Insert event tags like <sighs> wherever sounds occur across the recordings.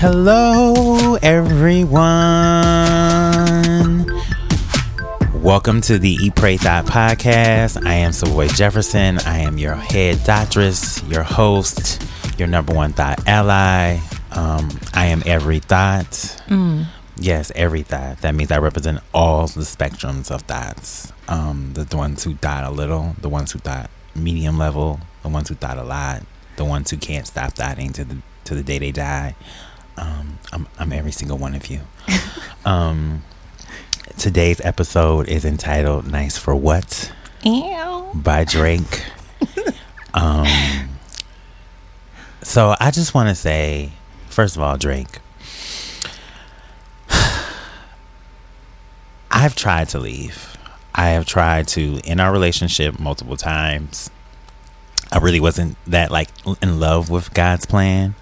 Hello, everyone. Welcome to the Eat Pray Thot podcast. I am Savoy Jefferson. I am your head doctress, your host, your number one thought ally. Um, I am every thought. Yes, every thought. That means I represent all the spectrums of thoughts. Um, the ones who thought a little, the ones who thought medium level, the ones who thought a lot, the ones who can't stop thoughting to the to the day they die. Um, I'm I'm every single one of you. <laughs> um, today's episode is entitled "Nice for What" Ew. by Drake. um, so I just want to say, first of all, Drake. <sighs> I've tried to leave. I have tried to in our relationship multiple times. I really wasn't that like in love with God's plan.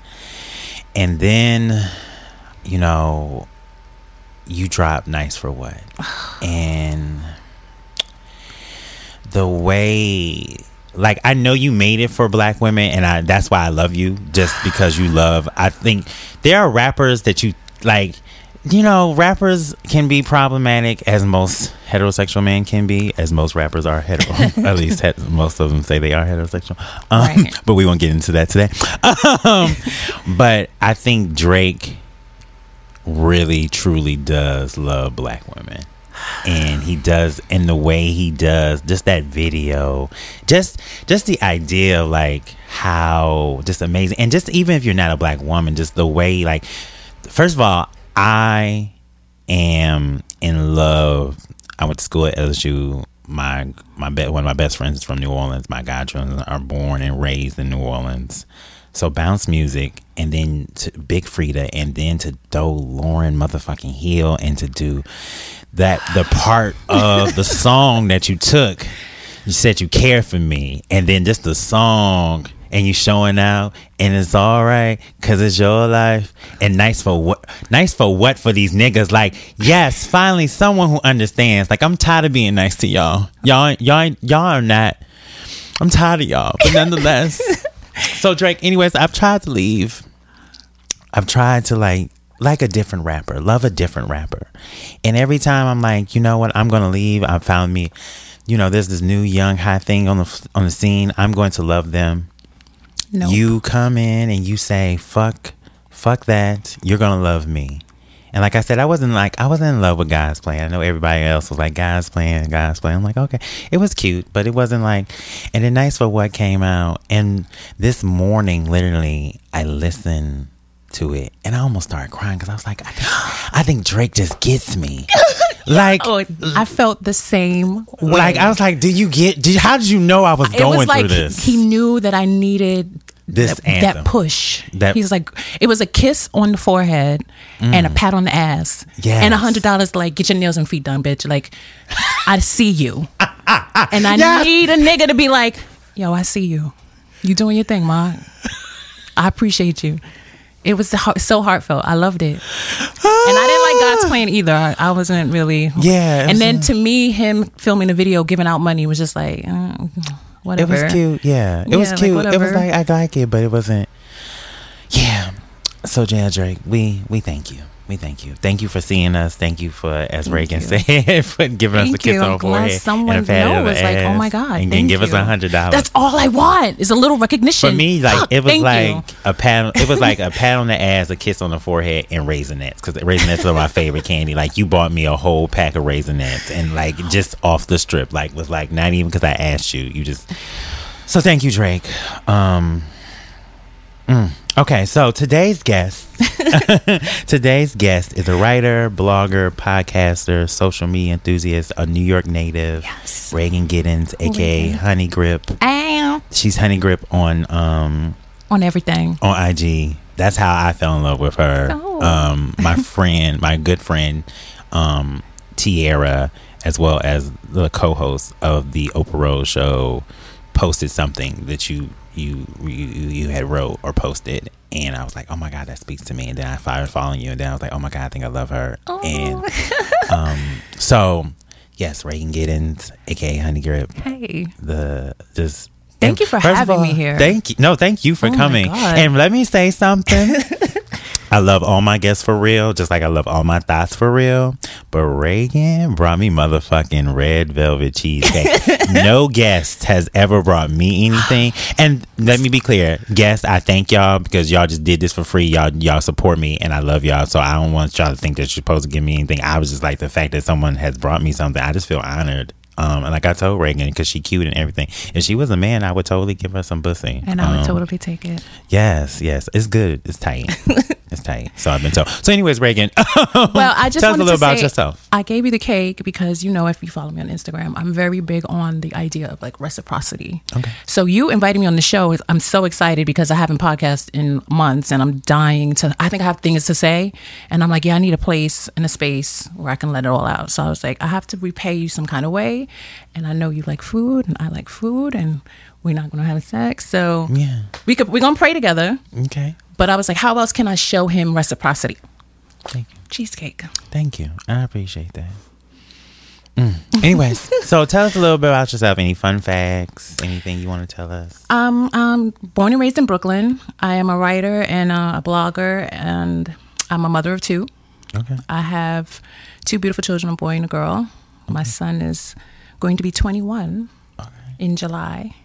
And then, you know, you drop nice for what? <sighs> and the way like I know you made it for black women and I that's why I love you just because you love I think there are rappers that you like you know rappers can be problematic as most heterosexual men can be as most rappers are hetero. <laughs> At least het- most of them say they are heterosexual. Um, Right. but we won't get into that today. Um, but I think Drake really truly does love black women. And he does in the way he does just that video just just the idea of like how just amazing. And just even if you're not a black woman just the way like first of all i am in love. I went to school at lsu my my be- one of my best friends is from new orleans. My godchildren are born and raised in new orleans. So bounce music and then to Big Freedia and then to throw Lauren motherfucking Hill and to do that the part of the <laughs> song that you took. You said you care for me. And then just the song and you showing out and it's all right because it's your life and nice for what nice for what for these niggas like yes finally someone who understands like i'm tired of being nice to y'all y'all y'all y'all are not i'm tired of y'all but nonetheless <laughs> so Drake, anyways, I've tried to leave. I've tried to like like a different rapper, love a different rapper. And every time I'm like, you know what, I'm gonna leave. I found me, you know, there's this new young high thing on the on the scene. I'm going to love them. No. You come in and you say, fuck, fuck that. You're gonna love me. And like I said, I wasn't like I wasn't in love with God's plan. I know everybody else was like God's plan, God's plan. I'm like, okay, it was cute, but it wasn't like. And then nice for what came out. And this morning, literally, I listened to it, and I almost started crying because I was like, I think, I think Drake just gets me. <laughs> like, Oh, I felt the same way. like I was like, do you get? Did, how did you know I was it going was like through this? he knew that I needed This that, anthem. that push. That- He's like, it was a kiss on the forehead and a pat on the ass, Mm. Yes. and a hundred dollars. Like, get your nails and feet done, bitch. Like, I see you, <laughs> and I Yes. need a nigga to be like, yo, I see you. You doing your thing, ma. I appreciate you. It was so heartfelt. I loved it. And I didn't like God's plan either. I, I wasn't really. Yeah, it And then to me, him filming the video, giving out money was just like, uh, It was cute, yeah. It Yeah, was like, cute. it was like I like it, but it wasn't. Yeah. So, Jan Drake, we we thank you. We thank you. Thank you for seeing us. Thank you for, as Regan <laughs> said, for giving us a kiss you. on the forehead someone and a pat on the knows. Like, oh my God, and then thank give us a hundred dollars. That's all I want is a little recognition. For me, like it was like you. a pat. It was like a pat on the ass, a kiss on the forehead, and raisinets. Because raisinets are my favorite candy. Like you bought me a whole pack of raisinets, and like just off the strip, like was like not even because I asked you. You just. So thank you, Drake. Um. Mm. Okay, so today's guest. <laughs> today's guest is a writer, blogger, podcaster, social media enthusiast, a New York native, Yes. Regan Giddens, aka Regan. Honey Grip. Ow. She's Honeygrip on um on everything. on IG. That's how I fell in love with her. Oh. Um, my <laughs> friend, my good friend, um, Tiara, as well as the co-host of the Oprah Rose show, posted something that you you you, you had wrote or posted, and I was like, oh my god, that speaks to me. And then I started following you, and then I was like, oh my god, I think I love her. Oh. And <laughs> um, so yes, Regan Giddens, aka Honeygrip, Hey. the just Thank you for First having all, me here. Thank you. No, thank you for Oh coming. And let me say something. <laughs> I love all my guests for real, just like I love all my thoughts for real. But Regan brought me motherfucking red velvet cheesecake. <laughs> no guest has ever brought me anything. And let me be clear, guests, I thank y'all because y'all just did this for free. Y'all y'all support me and I love y'all. So I don't want y'all to think that you're supposed to give me anything. I was just like the fact that someone has brought me something. I just feel honored. Um, and like I told Regan, because she cute and everything. If she was a man, I would totally give her some pussy. And I would Um, totally take it. Yes, yes, it's good. It's tight. <laughs> tight. So I've been told. So, anyways, Regan, <laughs> Well, I just tell us a little to about say, yourself. I gave you the cake because you know if you follow me on Instagram, I'm very big on the idea of like reciprocity. Okay. So you invited me on the show. I'm so excited because I haven't podcast in months and I'm dying to. I think I have things to say, and I'm like, yeah, I need a place and a space where I can let it all out. So I was like, I have to repay you some kind of way, and I know you like food and I like food, and we're not gonna have sex, so Yeah. we could we're gonna pray together. Okay. But I was like, how else can I show him reciprocity? Thank you. Cheesecake. Thank you. I appreciate that. Mm. Anyways, <laughs> so tell us a little bit about yourself. Any fun facts? Anything you want to tell us? Um, I'm born and raised in Brooklyn. I am a writer and a, a blogger, and I'm a mother of two. Okay. I have two beautiful children, a boy and a girl. My son is going to be 21 in July,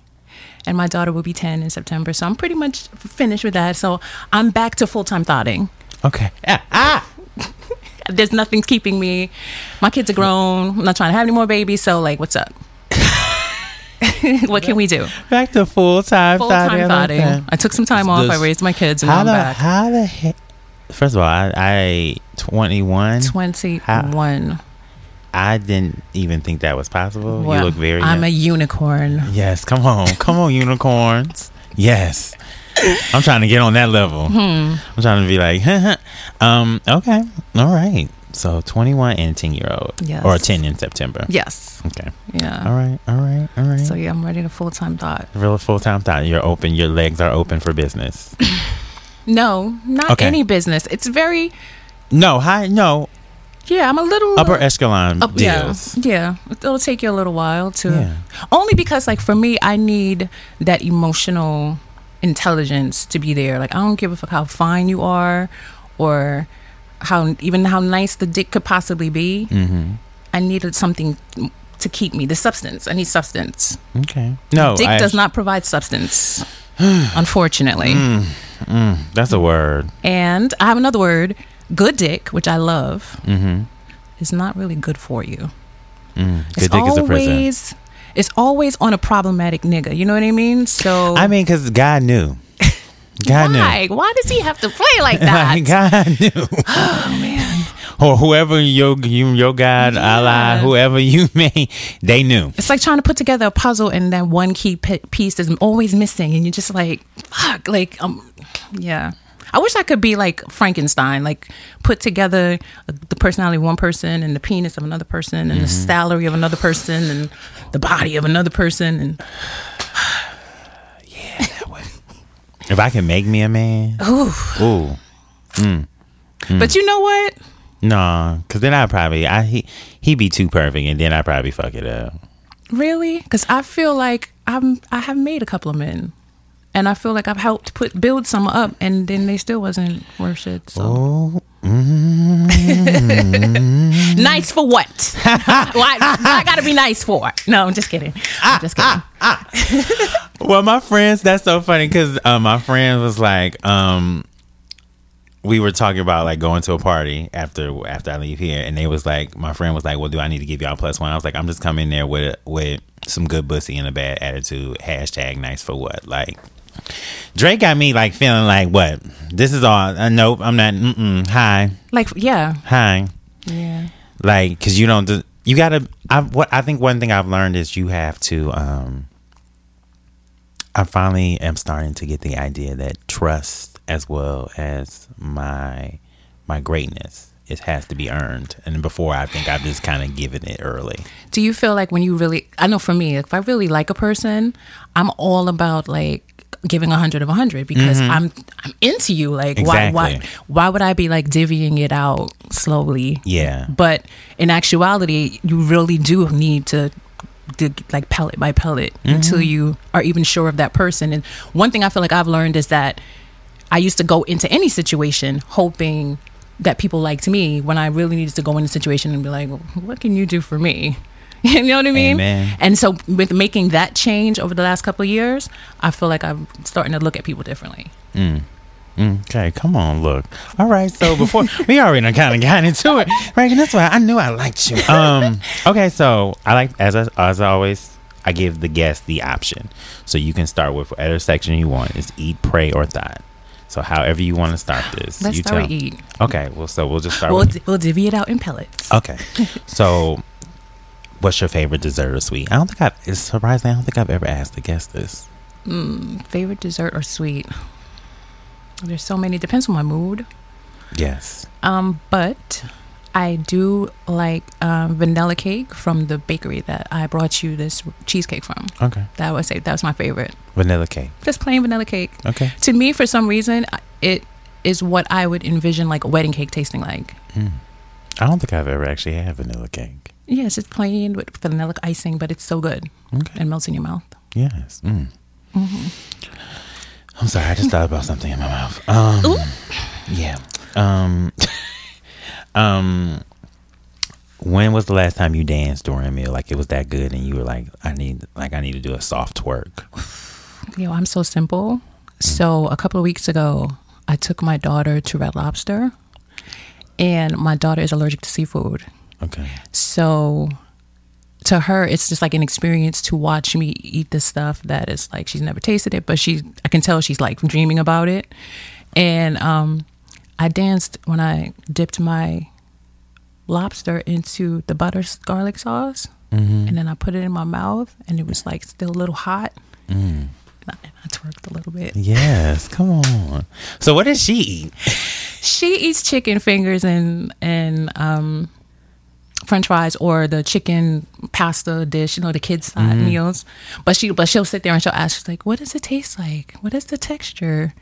and my daughter will be 10 in September. So I'm pretty much finished with that. So I'm back to full time thoughting. Okay. Ah, ah. <laughs> There's nothing keeping me. My kids are grown. I'm not trying to have any more babies. So, like, what's up? <laughs> what can we do? Back to full time Full thoughting. time I like I took some time off. I raised my kids, and now How I'm the back. how the heck? First of all, I, I 21. 21. I didn't even think that was possible. Well, you look very. I'm young. a unicorn. Yes, come on, come on, unicorns. Yes, I'm trying to get on that level. Hmm. I'm trying to be like, <laughs> um, okay, all right. So 21 and 10 year old, Yes. or 10 in September. Yes. Okay, Yeah. all right, all right, all right. So yeah, I'm ready to full time thought. Real full time thought. You're open. Your legs are open for business. <laughs> No, not Okay. any business. It's very no, hi, no yeah. I'm a little upper echelon up- yeah, deals. yeah. It'll take you a little while to. Yeah. Only because like for me, I need that emotional intelligence to be there. Like I don't give a fuck how fine you are, or how even how nice the dick could possibly be. Mm-hmm. I needed something to keep me. The substance. I need substance. Okay. No, Dick I does not provide substance, <sighs> unfortunately. Mm, mm, that's a word. And I have another word, good dick, which I love, Mm-hmm. is not really good for you. Mm. It's Good dick is a prison. always it's always on a problematic nigga. You know what I mean? So I mean, because God knew. <laughs> God knew. why? Why does he have to play like <laughs> that? God knew. <gasps> oh man. or whoever your you, your God, Yeah. Allah, whoever you <laughs> may, they knew. It's like trying to put together a puzzle and that one key pi- piece is always missing and you're just like, fuck, like um yeah. I wish I could be like Frankenstein, like put together the personality of one person and the penis of another person and the Mm-hmm. salary of another person and the body of another person and <sighs> If I can make me a man, ooh. ooh, Mm. But you know what? no, because then I probably I he he be too perfect, and then I probably fuck it up. Really? Because I feel like I'm I have made a couple of men, and I feel like I've helped put build some up, and then they still wasn't worth shit. So Oh, <laughs> nice for what? <laughs> why, why gotta be nice for? No, I'm just kidding. I'm just kidding. <laughs> well, my friends, that's so funny because uh, my friend was like, um, we were talking about like going to a party after after I leave here, and they was like, my friend was like, "Well, do I need to give y'all plus one?" I was like, "I'm just coming there with with some good pussy and a bad attitude." Hashtag nice for what? Like Drake got me like feeling like what? This is all. Uh, nope, I'm not. Mm-mm, hi, Like yeah, hi. yeah. Like, because you don't. do- You gotta. I what I think one thing I've learned is you have to. um I finally am starting to get the idea that trust, as well as my my greatness, it has to be earned. And before, I think I've just kind of given it early. Do you feel like when you really? I know for me, if I really like a person, I'm all about like giving a hundred of a hundred because I'm I'm into you. Like why why Mm-hmm. Why would I be like divvying it out slowly? Yeah. But in actuality, you really do need to do like pellet by pellet Mm-hmm. until you are even sure of that person. And one thing I feel like I've learned is that I used to go into any situation hoping that people liked me when I really needed to go in a situation and be like, well, what can you do for me? <laughs> you know what I mean? Amen. And so with making that change over the last couple of years, I feel like I'm starting to look at people differently. Mm. Okay, come on, look. All right, so before <laughs> we already kind of got into it, right? And that's why I knew I liked you. <laughs> Um, okay, so I like as I, as always, I give the guest the option, so you can start with whatever section you want. Is eat, pray, or thought. So however you want to start this, Let's you start tell. with eat. Okay, well, so we'll just start We'll, with. we'll divvy it out in pellets. Okay, so what's your favorite dessert or sweet? I don't think I've. It's surprising. I don't think I've ever asked the guest this. Mm, favorite dessert or sweet? There's so many. Depends on my mood. Yes. Um, but I do like um, vanilla cake from the bakery that I brought you this cheesecake from. Okay. That was say that was my favorite. Vanilla cake. Just plain vanilla cake. Okay. To me, for some reason, it is what I would envision like a wedding cake tasting like. Mm. I don't think I've ever actually had vanilla cake. Yeah, it's plain with vanilla icing, but it's so good Okay. and melts in your mouth. Yes. Mm. Mm-hmm. I'm sorry. I just thought about something in my mouth. Um, Ooh. yeah. Um, <laughs> um, when was the last time you danced during a meal? Like it was that good, and you were like, I need, like, I need to do a soft twerk. <sighs> You know, I'm so simple. So a couple of weeks ago, I took my daughter to Red Lobster, and my daughter is allergic to seafood. Okay. So to her, it's just like an experience to watch me eat this stuff that is like she's never tasted it, but she I can tell she's like dreaming about it. And um, I danced when I dipped my lobster into the butter garlic sauce, Mm-hmm. and then I put it in my mouth, and it was like still a little hot. Mm. I, I twerked a little bit. Yes. Come on. So what does she eat? She eats chicken fingers and and um, French fries or the chicken pasta dish, you know, the kids' side Mm-hmm. meals. But she but she'll sit there and she'll ask, she's like, "What does it taste like? What is the texture?"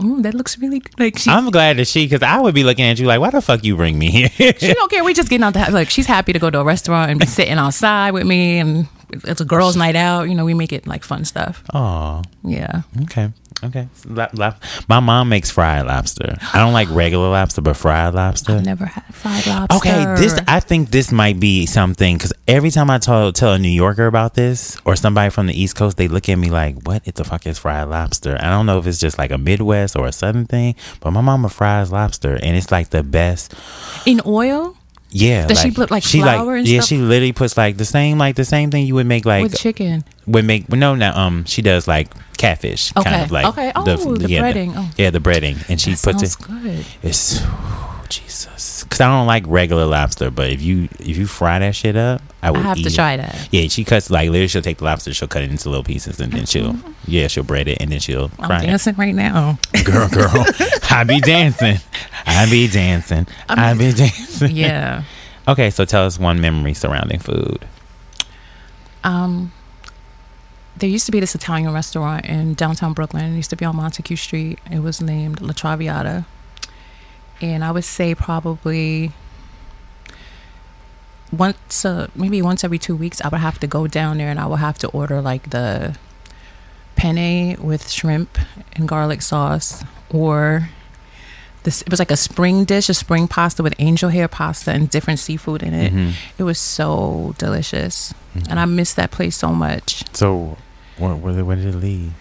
Mm, that looks really good. like she. I'm glad that she, because I would be looking at you like, why the fuck you bring me here? she don't care. We just getting out the like. She's happy to go to a restaurant and be <laughs> sitting outside with me, and it's a girls' night out. You know, we make it like fun stuff. Aw. Yeah, Okay. Okay. La- la- My mom makes fried lobster. I don't like regular lobster, but fried lobster. I've never had fried lobster. Okay, this I think this might be something because every time I tell tell a New Yorker about this or somebody from the East Coast, they look at me like, "What the fuck is fried lobster?" I don't know if it's just like a Midwest or a Southern thing, but my mama fries lobster and it's like the best. in oil Yeah, Does she put, like, she flour and yeah, stuff? she literally puts like the same like the same thing you would make like with chicken. would make no no um she does like catfish kind of like okay. Oh, the yeah, breading. Oh. yeah the breading and she That puts it good. it's oh, <sighs> Jesus, because I don't like regular lobster. But if you if you fry that shit up, I I have to it. try that. Yeah, she cuts like literally. She'll take the lobster, she'll cut it into little pieces, and then she'll yeah she'll bread it, and then she'll I'm fry it. dancing right now. Girl, girl, <laughs> I be dancing, I be dancing, I be dancing. <laughs> yeah. Okay, so tell us one memory surrounding food. Um, there used to be this Italian restaurant in downtown Brooklyn. It used to be on Montague Street. It was named La Traviata. And I would say probably once, uh, maybe once every two weeks, I would have to go down there and I would have to order like the penne with shrimp and garlic sauce or this it was like a spring dish a spring pasta with angel hair pasta and different seafood in it Mhm. it was so delicious Mhm. and i miss that place so much So, when, where did it leave,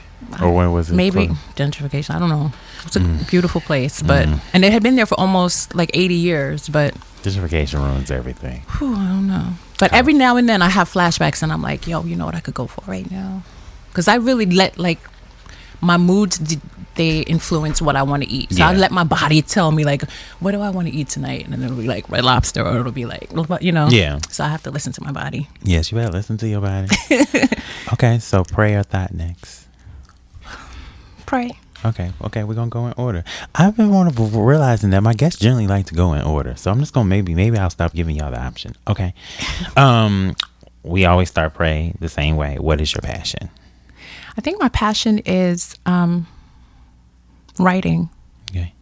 or when was it? maybe closed? gentrification i don't know it's a Mm. beautiful place but Mm. and it had been there for almost like 80 years but gentrification ruins everything. whew, i don't know but How- every now and then i have flashbacks and i'm like yo you know what i could go for right now because i really let like my moods d- they influence what i want to eat so i Yeah. let my body tell me like what do i want to eat tonight and then it'll be like red lobster or it'll be like you know Yeah. so i have to listen to my body Yes, you better listen to your body. <laughs> okay, so pray or thought next. pray Okay, okay, we're gonna go in order. I've been want to realizing that my guests generally like to go in order, so I'm just gonna maybe maybe I'll stop giving y'all the option. Okay, <laughs> um, we always start pray the same way. What is your passion? i think my passion is um writing Okay,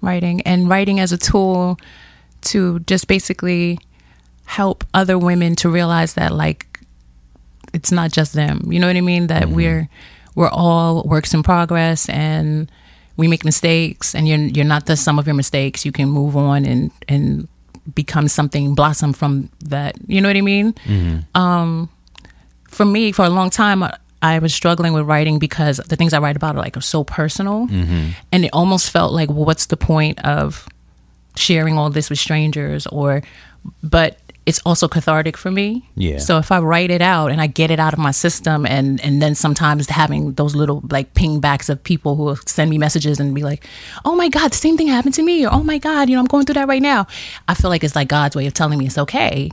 writing and writing as a tool to just basically help other women to realize that like it's not just them you know what i mean that we're we're all works in progress and we make mistakes and you're you're not the sum of your mistakes. You can move on and and become something blossom from that. You know what I mean? Um, for me, for a long time, I, I was struggling with writing because the things I write about are like are so personal, mm-hmm. and it almost felt like, well, what's the point of sharing all this with strangers? Or, but it's also cathartic for me. Yeah. So if I write it out and I get it out of my system, and and then sometimes having those little like ping backs of people who send me messages and be like, "Oh my God, the same thing happened to me," or "Oh my God, you know, I'm going through that right now." I feel like it's like God's way of telling me it's okay.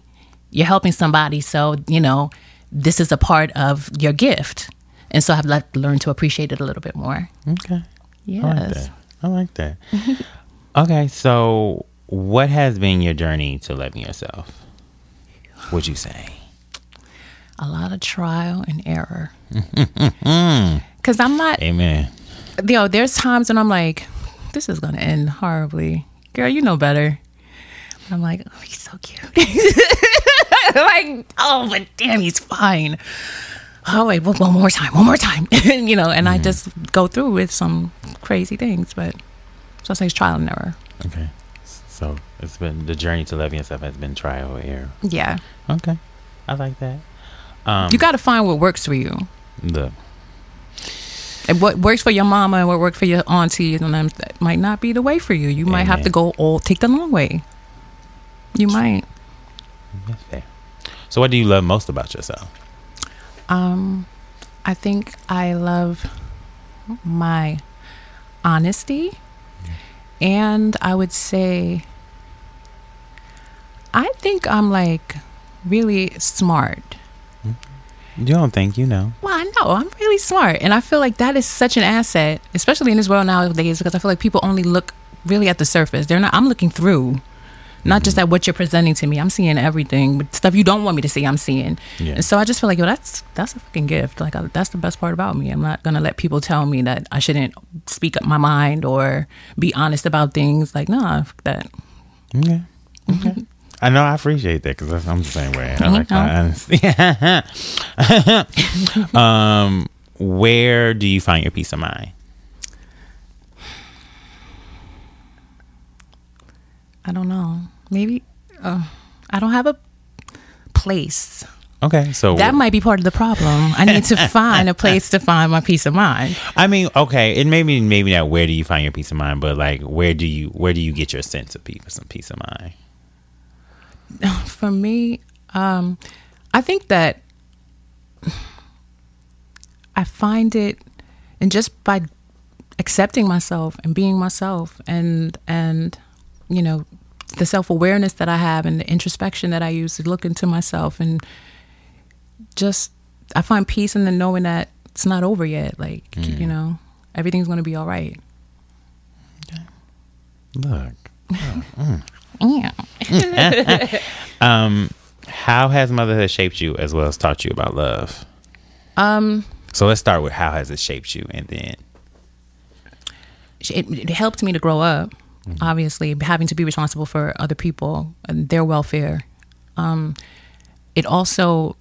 You're helping somebody, so you know this is a part of your gift, and so I've learned to appreciate it a little bit more. Okay. Yes. I like that. I like that. <laughs> okay, so what has been your journey to loving yourself? Would you say? A lot of trial and error. <laughs> Because I'm not Amen. you know, there's times when I'm like, this is gonna end horribly. Girl, you know better. But I'm like, oh, he's so cute. <laughs> <laughs> like, oh, but damn, he's fine. Oh wait, one, one more time, one more time. <laughs> you know, and I just go through with some crazy things, but so I say it's trial and error. Okay. So it's been the journey to loving yourself has been trial and error. Yeah. Okay. I like that. Um You gotta find what works for you. the And what works for your mama and what works for your auntie and them that might not be the way for you. You might have to go all take the long way. You might. that's fair. So what do you love most about yourself? Um, I think I love my honesty, and I would say I think I'm like really smart. You don't think you know. Well, I know I'm really smart, and I feel like that is such an asset, especially in this world nowadays, because I feel like people only look really at the surface. They're not. I'm looking through, not just at what you're presenting to me. I'm seeing everything, but stuff you don't want me to see. I'm seeing, Yeah. and so I just feel like yo, that's that's a fucking gift. Like I, that's the best part about me. I'm not gonna let people tell me that I shouldn't speak up my mind or be honest about things. Like nah, that. Okay. <laughs> Okay. I know I appreciate that because I'm the same way. I like Mhm. my honesty. <laughs> um, where do you find your peace of mind? I don't know. Maybe uh, I don't have a place. Okay, so That might be part of the problem. I need to <laughs> find a place to find my peace of mind. I mean, okay, it maybe maybe not where do you find your peace of mind, but like where do you where do you get your sense of peace some peace of mind? <laughs> For me, um, I think that I find it, and just by accepting myself and being myself, and and you know, the self awareness that I have and the introspection that I use to look into myself, and just I find peace in the knowing that it's not over yet. Like you know, everything's gonna be all right. Look, <laughs> Yeah. <laughs> um, how has motherhood shaped you as well as taught you about love? Um. So let's start with how has it shaped you, and then it, it helped me to grow up Mm-hmm. obviously having to be responsible for other people and their welfare um, it also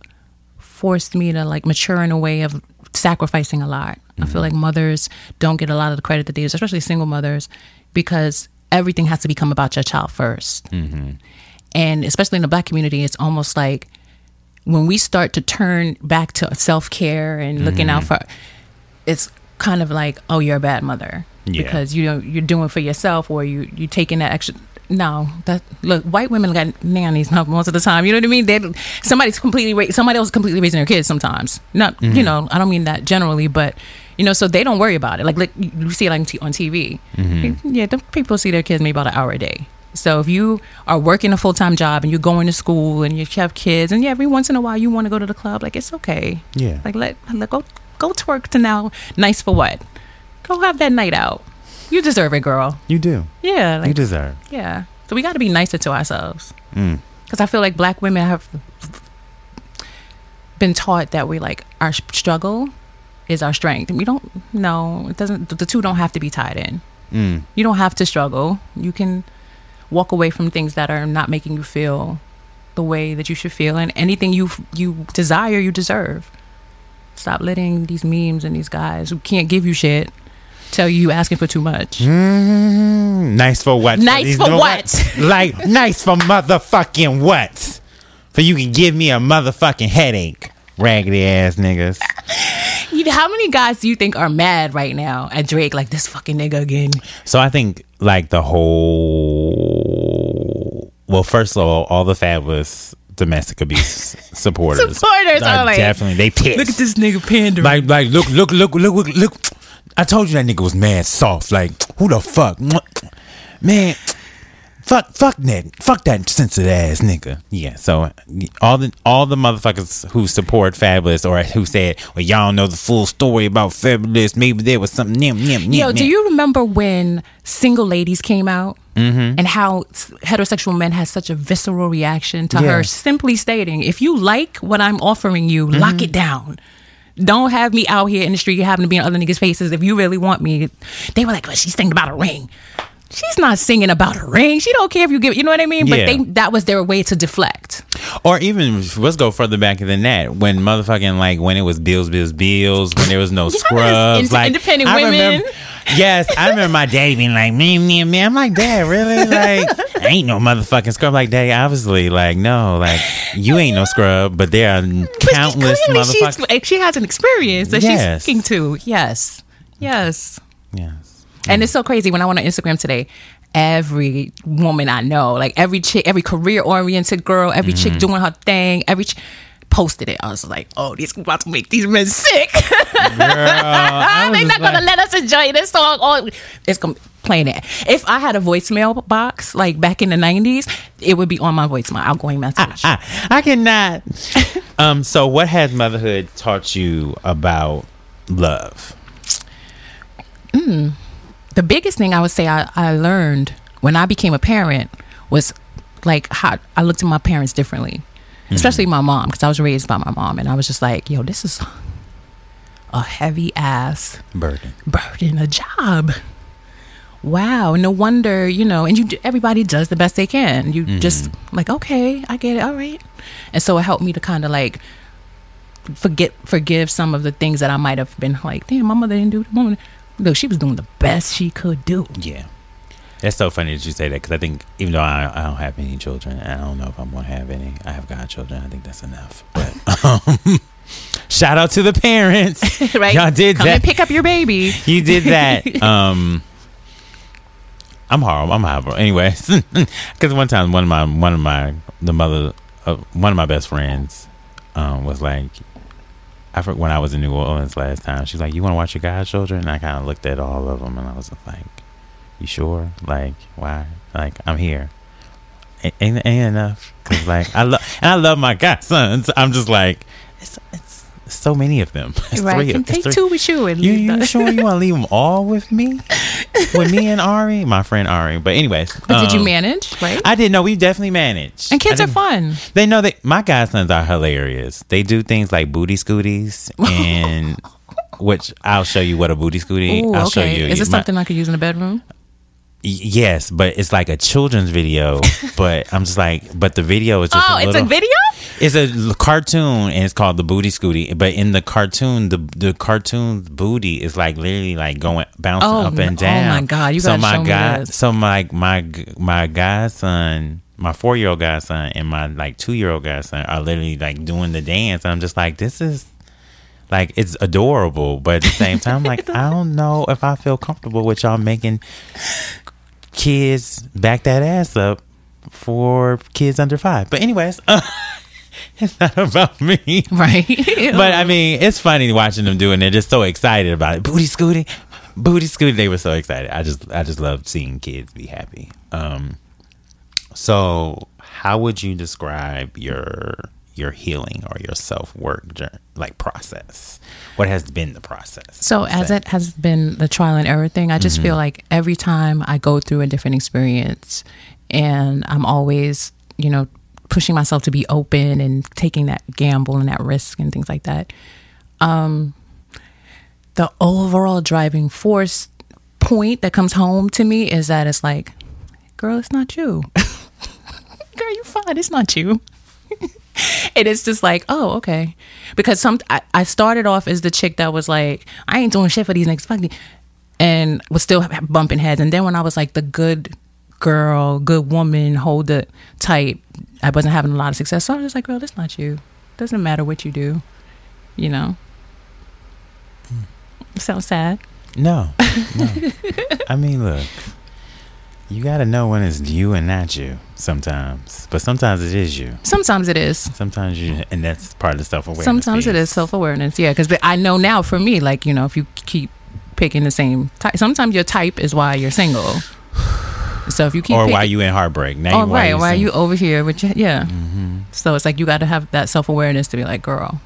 forced me to like mature in a way of sacrificing a lot. I feel mm-hmm. like mothers don't get a lot of the credit that they deserve especially single mothers because everything has to become about your child 1st mm-hmm. and especially in the black community it's almost like when we start to turn back to self-care and looking out for it's kind of like oh you're a bad mother. Yeah. because you know you're doing for yourself or you you taking that extra no that look white women got nannies <laughs> most of the time. You know what i mean? They somebody's completely ra- somebody else is completely raising their kids sometimes. Not you mm-hmm. know i don't mean that generally but you know so they don't worry about it. Like, like you see it on, t- on tv mm-hmm. yeah the people see their kids maybe about an hour a day. So if you are working a full-time job and you're going to school and you have kids and yeah every once in a while you want to go to the club like it's okay. Yeah, like let, let go go to work to now nice for what. Go have that night out. You deserve it girl. You do, yeah you deserve. yeah. So we got to be nicer to ourselves. Mm. because i feel like black women have been taught that we like our struggle is our strength. And we don't no it doesn't the two don't have to be tied in. Mm. you don't have to struggle. You can walk away from things that are not making you feel the way that you should feel and anything you you desire you deserve stop letting these memes and these guys who can't give you shit tell you you asking for too much. Mm, nice for what? Nice These for what? like <laughs> nice for motherfucking what? For you can give me a motherfucking headache, raggedy ass niggas. How many guys do you think are mad right now at Drake? Like this fucking nigga again. So I think like the whole. Well, first of all, all the Fabolous domestic abuse supporters, Supporters are like, definitely they pissed. Look at this nigga pandering. Like, like, look, look, look, look, look, look. I told you that nigga was mad soft. Like, who the fuck, man? Fuck, fuck that, fuck that sensitive ass nigga. Yeah. So all the all the motherfuckers who support Fabolous or who said, "Well, y'all know the full story about Fabolous. Maybe there was something." Nim, nim, nim, Yo, do you remember when single ladies came out Mm-hmm. and how heterosexual men has such a visceral reaction to Yeah. her simply stating, "If you like what I'm offering you, lock mm-hmm. it down." Don't have me out here in the street having to be in other niggas' faces. If you really want me, they were like, "Well, she's thinking about a ring." She's not singing about a ring. She don't care if you give. You know what I mean? But Yeah. they that was their way to deflect. Or even let's go further back than that. When motherfucking like when it was bills, bills, bills. When there was no <laughs> Yes, scrubs, ind- like independent I women. Remember, yes, I remember my daddy being like, me, me, me. I'm like, Dad, really? Like, ain't no motherfucking scrub. Like, Daddy, obviously, like, no, like, you ain't no scrub. But there are countless motherfuckers. she has an experience that Yes. she's speaking to. Yes, yes. Yes. And it's so crazy when I went on Instagram today. Every woman I know, like every chick, every career oriented girl, every chick Mm-hmm. doing her thing, every ch- posted it. I was like, oh, these about to make these men sick. <laughs> Girl, They're not gonna like- let us enjoy this song. Oh, it's gonna playing it. If I had a voicemail box like back in the nineties, it would be on my voicemail outgoing message. I, I cannot. <laughs> um. So, what has motherhood taught you about love? The biggest thing I would say I, I learned when I became a parent was like how I looked at my parents differently, mm-hmm. especially my mom, because I was raised by my mom, and I was just like, yo, this is a heavy ass Burden. burden, a job. Wow, no wonder, you know, and you do- everybody does the best they can. You mm-hmm. just like, okay, I get it, all right. And so it helped me to kind of like forget forgive some of the things that I might have been like, damn, my mother didn't do the woman. Look, she was doing the best she could do. Yeah. That's so funny that you say that because I think even though I, I don't have any children, I don't know if I'm going to have any. I have godchildren. I think that's enough. But <laughs> um, shout out to the parents. <laughs> right? Y'all did Come that. and pick up your baby. You did that. <laughs> um, I'm horrible. I'm horrible. Anyways, because one time one of my one of my the mother of one of my best friends um, was like, I when I was in New Orleans last time, she's like, "You want to watch your godchildren?" And I kind of looked at all of them, and I was like, "You sure? Like, why? Like, I'm here." A- Ain't, ain't enough because like I love and I love my godsons. I'm just like it's it's so many of them. <laughs> It's right? three. Take three. two with you and You, leave you sure you want to leave them all with me? <laughs> with me and Ari, my friend Ari. But anyways, But did you um, manage? Right? I did know we definitely managed. and kids are fun. They know that my godsons are hilarious. They do things like booty scooties <laughs> and which I'll show you what a booty scootie. Ooh, I'll show you. Is this My- something I could use in the bedroom? Yes, but it's like a children's video. <laughs> but I'm just like, but the video is just Oh, a it's a video. It's a cartoon and it's called the Booty Scooty. But in the cartoon, the the cartoon's booty is like literally like going bouncing Oh, up and no. Oh, my God, you so gotta my show me god, this. so my my my godson, my four year old godson, and my like two year old godson are literally like doing the dance. And I'm just like, this is like it's adorable, but at the same time, like <laughs> I don't know if I feel comfortable with y'all making kids back that ass up for kids under five. But anyways, <laughs> it's not about me. <laughs> Right. <laughs> But I mean, it's funny watching them doing it. They're just so excited about it. Booty scooting, booty scooting. They were so excited. I just, I just love seeing kids be happy. Um, so how would you describe your your healing or your self work like process? What has been the process? So as Say. it has been the trial and error thing, I just Mm-hmm. feel like every time I go through a different experience and I'm always, you know, pushing myself to be open and taking that gamble and that risk and things like that. Um the overall driving force point that comes home to me is that it's like, girl, it's not you. <laughs> girl, you fine, it's not you. <laughs> and it's just like, oh, okay. Because some I, I started off as the chick that was like, I ain't doing shit for these niggas. Fuck these. and was still bumping heads. And then when I was like the good girl, good woman, hold it tight, I wasn't having a lot of success. So I was just like, girl, that's not you. Doesn't matter what you do, you know. Hmm. Sounds sad. No, no. <laughs> I mean, look, you got to know when it's you and not you sometimes, but sometimes it is you. Sometimes it is. Sometimes you, and that's part of the self awareness. Sometimes it is self awareness. Yeah, because I know now for me, like you know, if you keep picking the same type, sometimes your type is why you're single. <sighs> So if you keep or picking, why you in heartbreak? Now oh you, right, why are you over here? With your, yeah. Mm-hmm. So it's like you got to have that self awareness to be like, girl,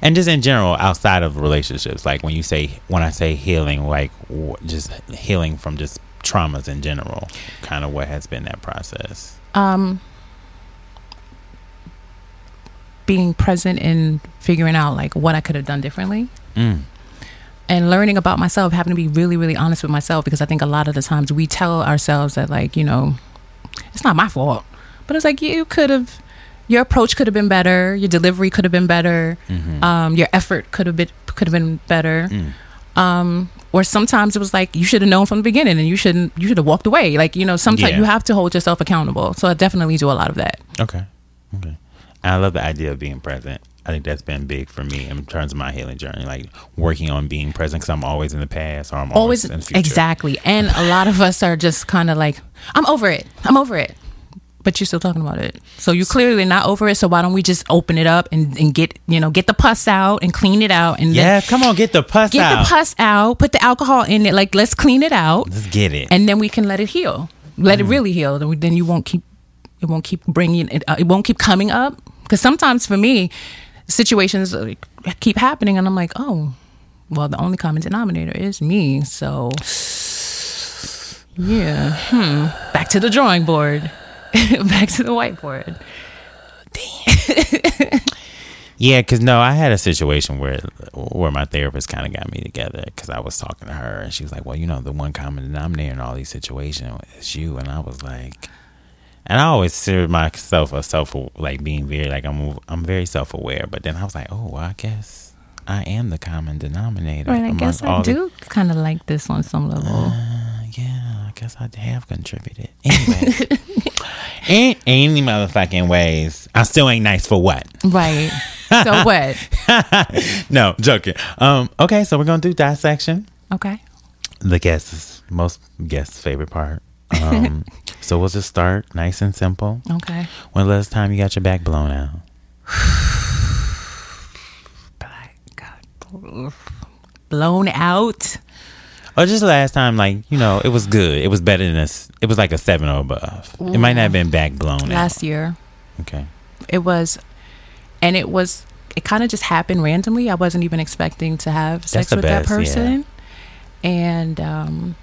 And just in general, outside of relationships, like when you say, when I say healing, like just healing from just traumas in general, kind of what has been that process. um, being present and figuring out like what I could have done differently. Mm. and learning about myself, having to be really, really honest with myself because I think a lot of the times we tell ourselves that, like, you know, it's not my fault, but it's like you could have, your approach could have been better, your delivery could have been better, Mhm. um, your effort could have been could have been better, Mm. Um, or sometimes it was like you should have known from the beginning and you shouldn't, you should have walked away. Like, you know, sometimes Yeah. you have to hold yourself accountable. So I definitely do a lot of that. Okay. Okay. And I love the idea of being present. I think that's been big for me in terms of my healing journey, like working on being present because I'm always in the past or I'm always, always in the future. exactly and a lot of us are just kind of like i'm over it i'm over it but you're still talking about it. So you're clearly not over it so why don't we just open it up and, and get you know get the pus out and clean it out and Yes, come on, get the pus out. get out. the pus out put the alcohol in it like let's clean it out. Let's get it. and then we can let it heal. Let it really heal. Then then you won't keep it won't keep bringing it uh, it won't keep coming up. Because sometimes for me situations keep happening and i'm like oh well the only common denominator is me so yeah hmm. Back to the drawing board <laughs> back to the whiteboard Damn. Yeah, because no, I had a situation where where my therapist kind of got me together because I was talking to her and she was like, "Well, you know, the one common denominator in all these situations is you," and I was like, and I always consider myself a self like being very like I'm I'm very self aware, but then I was like, "Oh, well, I guess I am the common denominator." right i guess i all the- do kind of like this on some level Uh, yeah, I guess I have contributed. Anyway, <laughs> in any motherfucking ways, I still ain't nice for what? right so <laughs> what no, joking. Um, okay, so we're gonna do dissection. okay The guests, most guests' favorite part. Um, <laughs> so we'll just start nice and simple. okay When last time you got your back blown out? <sighs> blown out Or just last time, like you know, it was good. It was better than a. It was like a seven or above. It might not have been back blown last year. Okay. it was and it was it kind of just happened randomly i wasn't even expecting to have sex with best, that yeah. person and um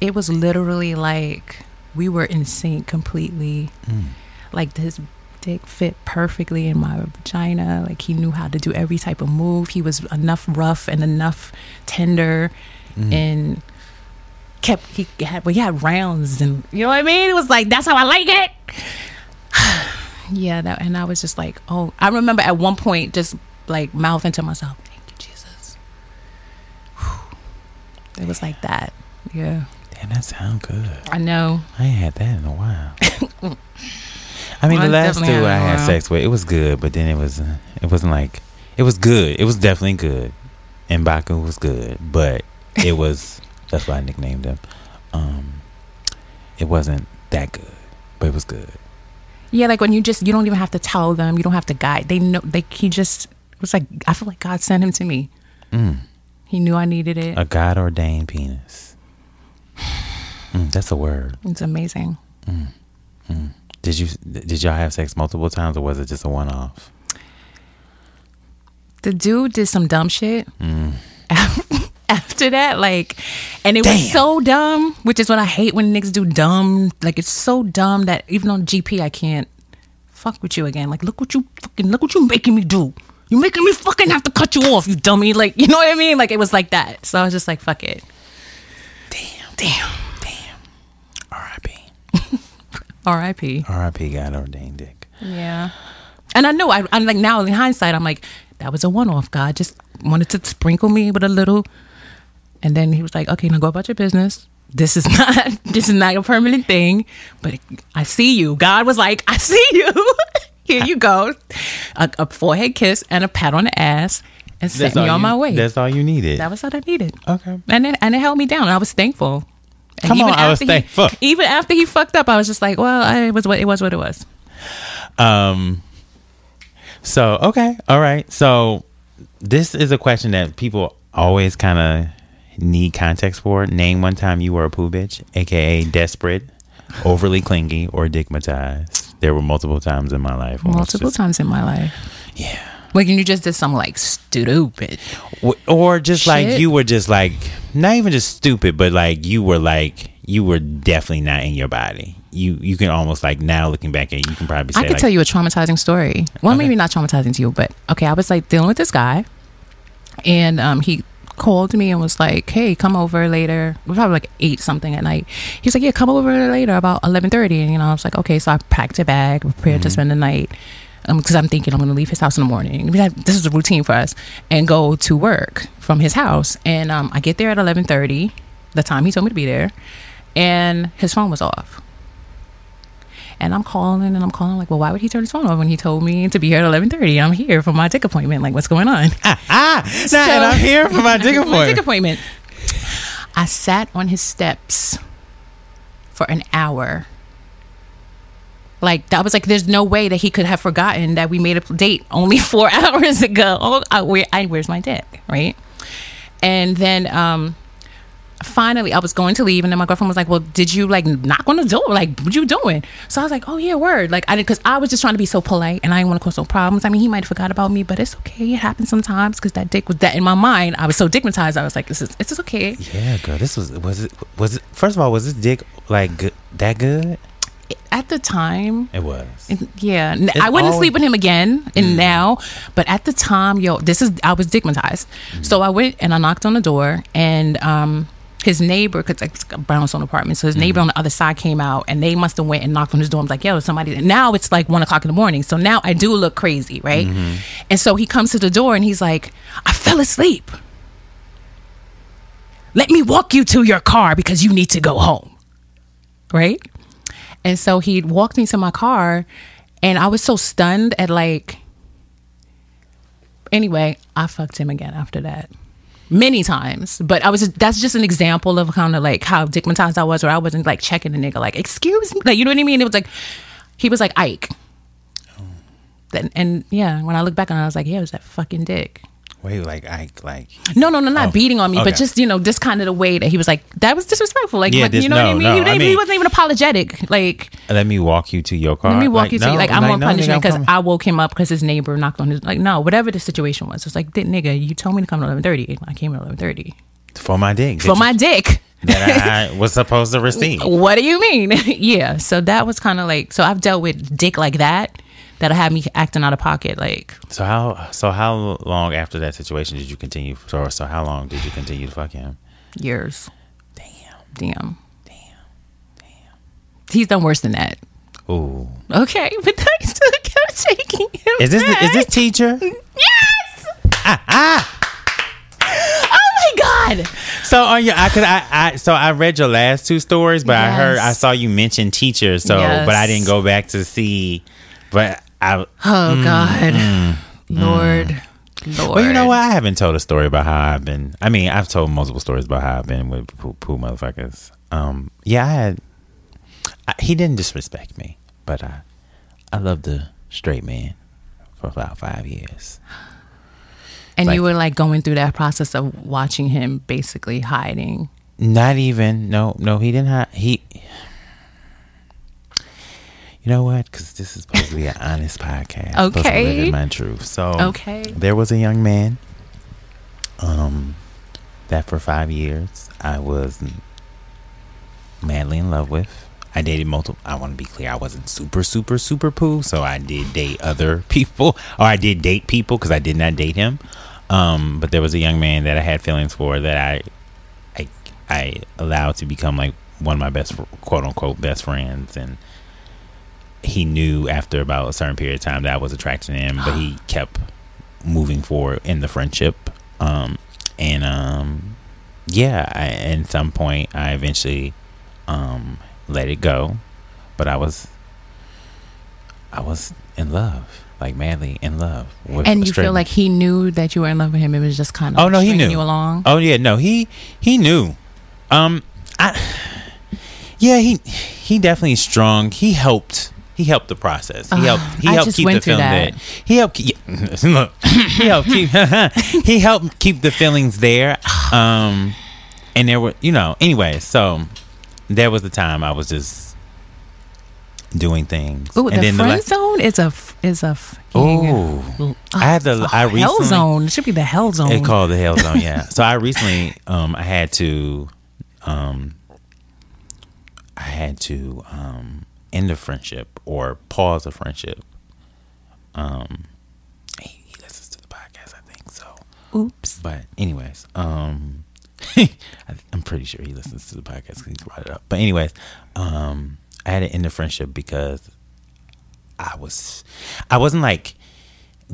it was literally like we were in sync completely Mm. like his dick fit perfectly in my vagina like he knew how to do every type of move he was enough rough and enough tender Mm. and kept he had well he had rounds and you know what I mean? It was like that's how I like it. <sighs> yeah, that and I was just like, oh, I remember at one point just like mouthing to myself, "Thank you, Jesus." <sighs> It was like that. Yeah, Damn, that sound good. I know. I ain't had that in a while. <laughs> I mean, I the last two I had it had while. sex with, it was good, but then it was, it wasn't like, it was good. It was definitely good, and Baku was good, but it was. that's why I nicknamed him. Um, it wasn't that good, but it was good. Yeah, like when you just you don't even have to tell them, you don't have to guide. They know. They he just it was like I feel like God sent him to me. Mm, He knew I needed it. a God ordained penis. <sighs> Mm, that's a word. It's amazing. Mm. Did you did y'all have sex multiple times, or was it just a one off? the dude did some dumb shit Mm. <laughs> after that like and it was so dumb which is what i hate when niggas do dumb like it's so dumb that even on gp i can't fuck with you again. Like look what you fucking look what you making me do. You making me fucking have to cut you off you dummy. Like you know what i mean? Like it was like that. So i was just like fuck it. Damn, damn damn. R.I.P. <laughs> r.i.p R.I.P. God ordained dick. yeah. And i know I, i'm like now in hindsight i'm like that was a one-off god. Just wanted to sprinkle me with a little And then he was like, okay, now go about your business. This is <laughs> not this is not a permanent thing, but I see you. God was like, I see you. <laughs> Here you go. A, a forehead kiss and a pat on the ass and set me on you- my way. That's all you needed. That was all I needed. okay. And it, and it held me down. I was thankful. And Come on, I was after he- thankful. even after he fucked up, I was just like, well, I, it was what it was. What it was. Um. So okay, all right. So this is a question that people always kind of need context for. Name one time you were a poo bitch, aka desperate, overly clingy, or digmatized. There were multiple times in my life. when I was Multiple just- times in my life. Yeah. Like, and you just did something like stupid. Or just like you were just like not even just stupid, but like you were like you were definitely not in your body. You you can almost like now looking back at it, you can probably say I could like, tell you a traumatizing story. Well, Okay. maybe not traumatizing to you, but okay. I was like dealing with this guy, and um, he called me and was like, "Hey, come over later." It was probably like eight something at night. He's like, "Yeah, come over later about eleven 30. And you know, I was like, "Okay." So I packed a bag, prepared to spend the night. Because I'm thinking I'm going to leave his house in the morning. This is a routine for us, and go to work from his house. And um, I get there at 11:30, the time he told me to be there, and his phone was off. And I'm calling and I'm calling like, well, why would he turn his phone off when he told me to be here at 11:30? I'm here for my dick appointment. Like, what's going on? <laughs> ah, ah nah, and I'm here for my dick <laughs> My appointment. dick appointment. I sat on his steps for an hour. Like that was like, there's no way that he could have forgotten that we made a date only <laughs> four hours ago. Oh, I, where, I, where's my dick, right? And then um, finally, I was going to leave, and then my girlfriend was like, "Well, did you like knock on the door? Like, what you doing?" So I was like, "Oh yeah, word." Like I did because I was just trying to be so polite, and I didn't want to cause no problems. I mean, he might have forgot about me, but it's okay. It happens sometimes because that dick was that in my mind. I was so digmatized. I was like, "This is it's just okay." Yeah, girl. This was was it was it first of all was this dick like good, that good? At the time, It was. Yeah, I wouldn't always- sleep with him again. Mm. And now, but at the time, yo, this is I was stigmatized. Mm. So I went and I knocked on the door, and um, his neighbor, because it's a brownstone apartment, so his Mm. neighbor on the other side came out, and they must have went and knocked on his door. I'm like, yo, somebody. and Now it's like one o'clock in the morning, so now I do look crazy, right? Mm-hmm. And so he comes to the door, and he's like, I fell asleep. Let me walk you to your car because you need to go home, right? And so he walked me to my car, and I was so stunned at like. Anyway, I fucked him again after that, many times. But I was that's just an example of kind of like how digmatized I was, where I wasn't like checking the nigga, like excuse me, like you know what I mean. It was like he was like Ike. Oh. Then and yeah, when I look back on it, I was like, yeah, it was that fucking dick. Wait, like I like No, no, no, not Oh, beating on me, okay. but just you know, just kind of the way that he was like, that was disrespectful. Like, Yeah, what- this- you know what I mean? no, he, I even- he wasn't even apologetic. Like, let me walk you to your car. let me walk you to no, like I'm on no, punishment because. I woke him up because his neighbor knocked on his like no whatever the situation was. It's like nigga, you told me to come at eleven thirty. I came at eleven thirty for my dick for my dick. that I <laughs> was supposed to receive. What do you mean? <laughs> yeah. So that was kind of like so I've dealt with dick like that that'll have me acting out of pocket. Like So how so how long after that situation did you continue? So so how long did you continue to fuck him? years. Damn. Damn. Damn. Damn. He's done worse than that. Ooh. Okay, but I still <laughs> kept taking him. Is this back. is this teacher? Yes. Ah ah. Oh my god. So on your, I could, I, I, so I read your last two stories, but I heard, I saw you mention teachers. So, Yes. but I didn't go back to see. But I, Oh Mm, God, Lord, Lord. well, you know what? I haven't told a story about how I've been. I mean, I've told multiple stories about how I've been with poo, poo motherfuckers. Um, yeah, I had. I, he didn't disrespect me, but I, I loved the straight man for about five years. And like- you were like going through that process of watching him basically hiding. Not even. No, no, he didn't have. He. You know what? Because this is supposed to be an <laughs> honest podcast. I'm Supposed to live Okay. in my truth. So Okay. there was a young man. Um, that for five years I was madly in love with. I dated multiple. I want to be clear. I wasn't super, super, super poo. So I did date other <laughs> people, or I did date people because I did not date him. Um, but there was a young man that I had feelings for that I, I, I allowed to become like one of my best, quote unquote, best friends, and he knew after about a certain period of time that I was attracted to him, but he <gasps> kept moving forward in the friendship. Um, and um, yeah, I, at some point, I eventually um, let it go, but I was, I was in love, like madly in love. And you feel like he knew that you were in love with him. It was just kind of Oh no, he knew. you along. Oh yeah, no, he he knew. Um, I <sighs> yeah, he he definitely strong. He helped. He helped the process. He Ah, helped. He helped keep the feeling that. there. He helped. Keep, <laughs> look, he helped keep. <laughs> he helped keep the feelings there. Um, and there were, you know, anyway. So there was the time I was just doing things. Ooh, and the the friend la- zone is a is a. Ooh. I had the. I hell zone. It should be the hell zone. It called the hell zone, <laughs> yeah. so I recently, um, I had to, um, I had to um, end a friendship or pause a friendship. Um, he, he listens to the podcast, I think so. Oops. But anyways, um, <laughs> I, I'm pretty sure he listens to the podcast because he brought it up. But anyways, um, I had to end the friendship because I was, I wasn't like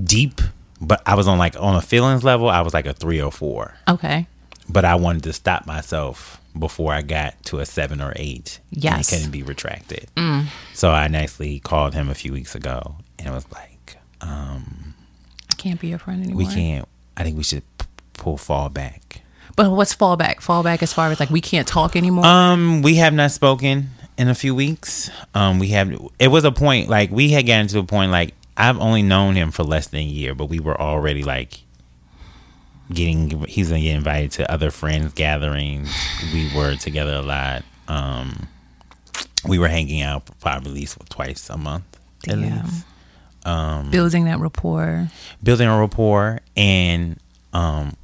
deep, but I was on like on a feelings level. I was like a three or four, Okay. but I wanted to stop myself before I got to a seven or eight. and Yes. it couldn't be retracted. So I nicely called him a few weeks ago, and it was like, um, I can't be your friend anymore. we can't. I think we should p- pull fall back. But what's fallback? Fallback as far as like we can't talk anymore. Um, we have not spoken in a few weeks. Um, we have. It was a point like we had gotten to a point like I've only known him for less than a year, but we were already like getting. He's gonna get invited to other friends gatherings. We were together a lot. Um, we were hanging out probably at least twice a month. At Damn. least. Um, Building that rapport. building a rapport and um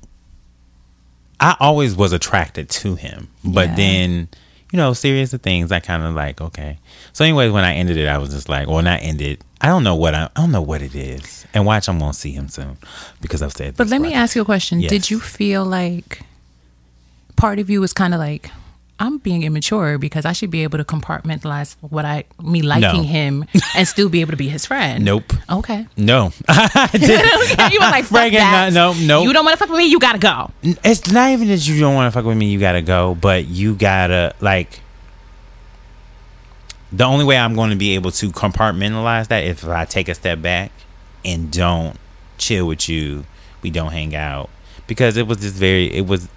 I always was attracted to him. But Yeah. then, you know, serious of things I kind of like, okay. So anyways, when I ended it, I was just like, well, not ended. I don't know what I, I don't know what it is. And watch I'm going to see him soon because I've said But let me ask you a question. Yes. Did you feel like part of you was kind of like I'm being immature because I should be able to compartmentalize what I me liking No. him <laughs> and still be able to be his friend. Nope. Okay. No. <laughs> I <laughs> didn't. you were like, fuck that. no, no, no. You don't want to fuck with me. You gotta go. it's not even that you don't want to fuck with me you gotta go but you gotta like the only way i'm going to be able to compartmentalize that is if i take a step back and don't chill with you we don't hang out because it was just very it was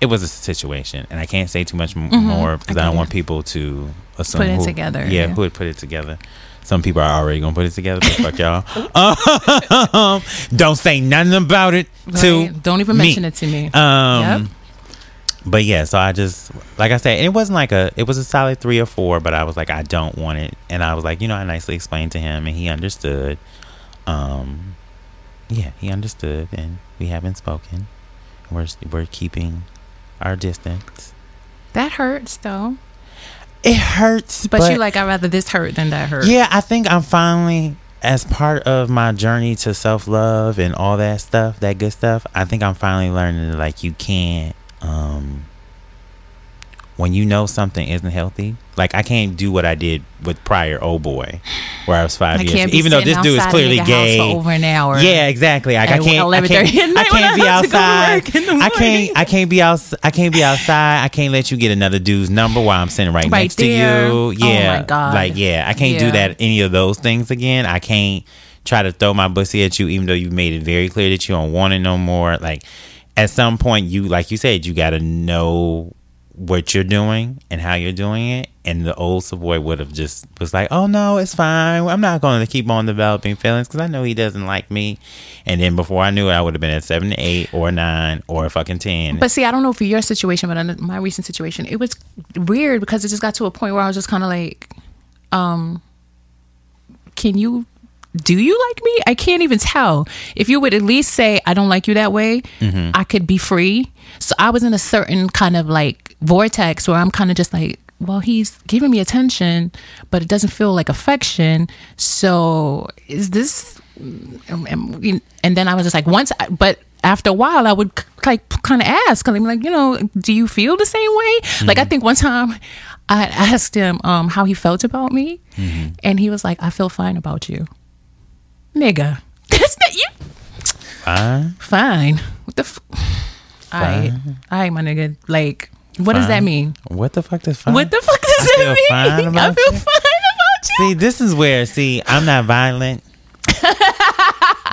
it was a situation and i can't say too much m- more because Mm-hmm. I i, don't want people to assume Put it who- together, yeah, yeah. who would put it together some people are already gonna put it together but fuck y'all <laughs> um, don't say nothing about it to Don't even me. mention it to me. um, Yep. But yeah, so I just like I said, it wasn't like a it was a solid three or four, but I was like I don't want it, and I was like you know I nicely explained to him, and he understood. Um, yeah, he understood, and we haven't spoken. We're we're keeping our distance. that hurts though. It hurts, But, you like I'd rather this hurt than that hurt. Yeah, I think I'm finally as part of my journey to self love and all that stuff, that good stuff. I think I'm finally learning like you can't um when you know something isn't healthy. Like I can't do what I did with prior old boy, where I was five I years. Even though this dude is clearly in your house gay. over an hour. Yeah, exactly. Like I can't, I can't, I can't be have to go to outside. work in the I can't, I can't be out. I can't be outside. I can't let you get another dude's number while I'm sitting right, Right next there. to Oh you. Yeah, Oh my God. like yeah, I can't do that. Any of those things again. I can't try to throw my pussy at you, even though you've made it very clear that you don't want it no more. Like at some point, you like you said, you got to know what you're doing and how you're doing it. And the old Savoy would have just was like, "Oh no, it's fine. I'm not going to keep on developing feelings because I know he doesn't like me." And then before I knew it, I would have been at seven, eight, or nine, or fucking ten. But see, I don't know for your situation, but my recent situation, it was weird because it just got to a point where I was just kind of like, um, can you, do you like me? I can't even tell. If you would at least say, I don't like you that way, Mm-hmm. I could be free. So I was in a certain kind of like vortex where I'm kind of just like, well, he's giving me attention, but it doesn't feel like affection. So is this and then I was just like once, I, but after a while, I would like kind of ask, I'm like, you know, do you feel the same way? Like I think one time I asked him um, how he felt about me, and he was like, I feel fine about you, nigga. That's not you. Fine. Fine. What the? F- All right, all right, my nigga. Like, what does that mean? What the fuck does fine? What the fuck does I that feel mean? fine I feel you. fine about you. See, this is where see I'm not violent, <laughs>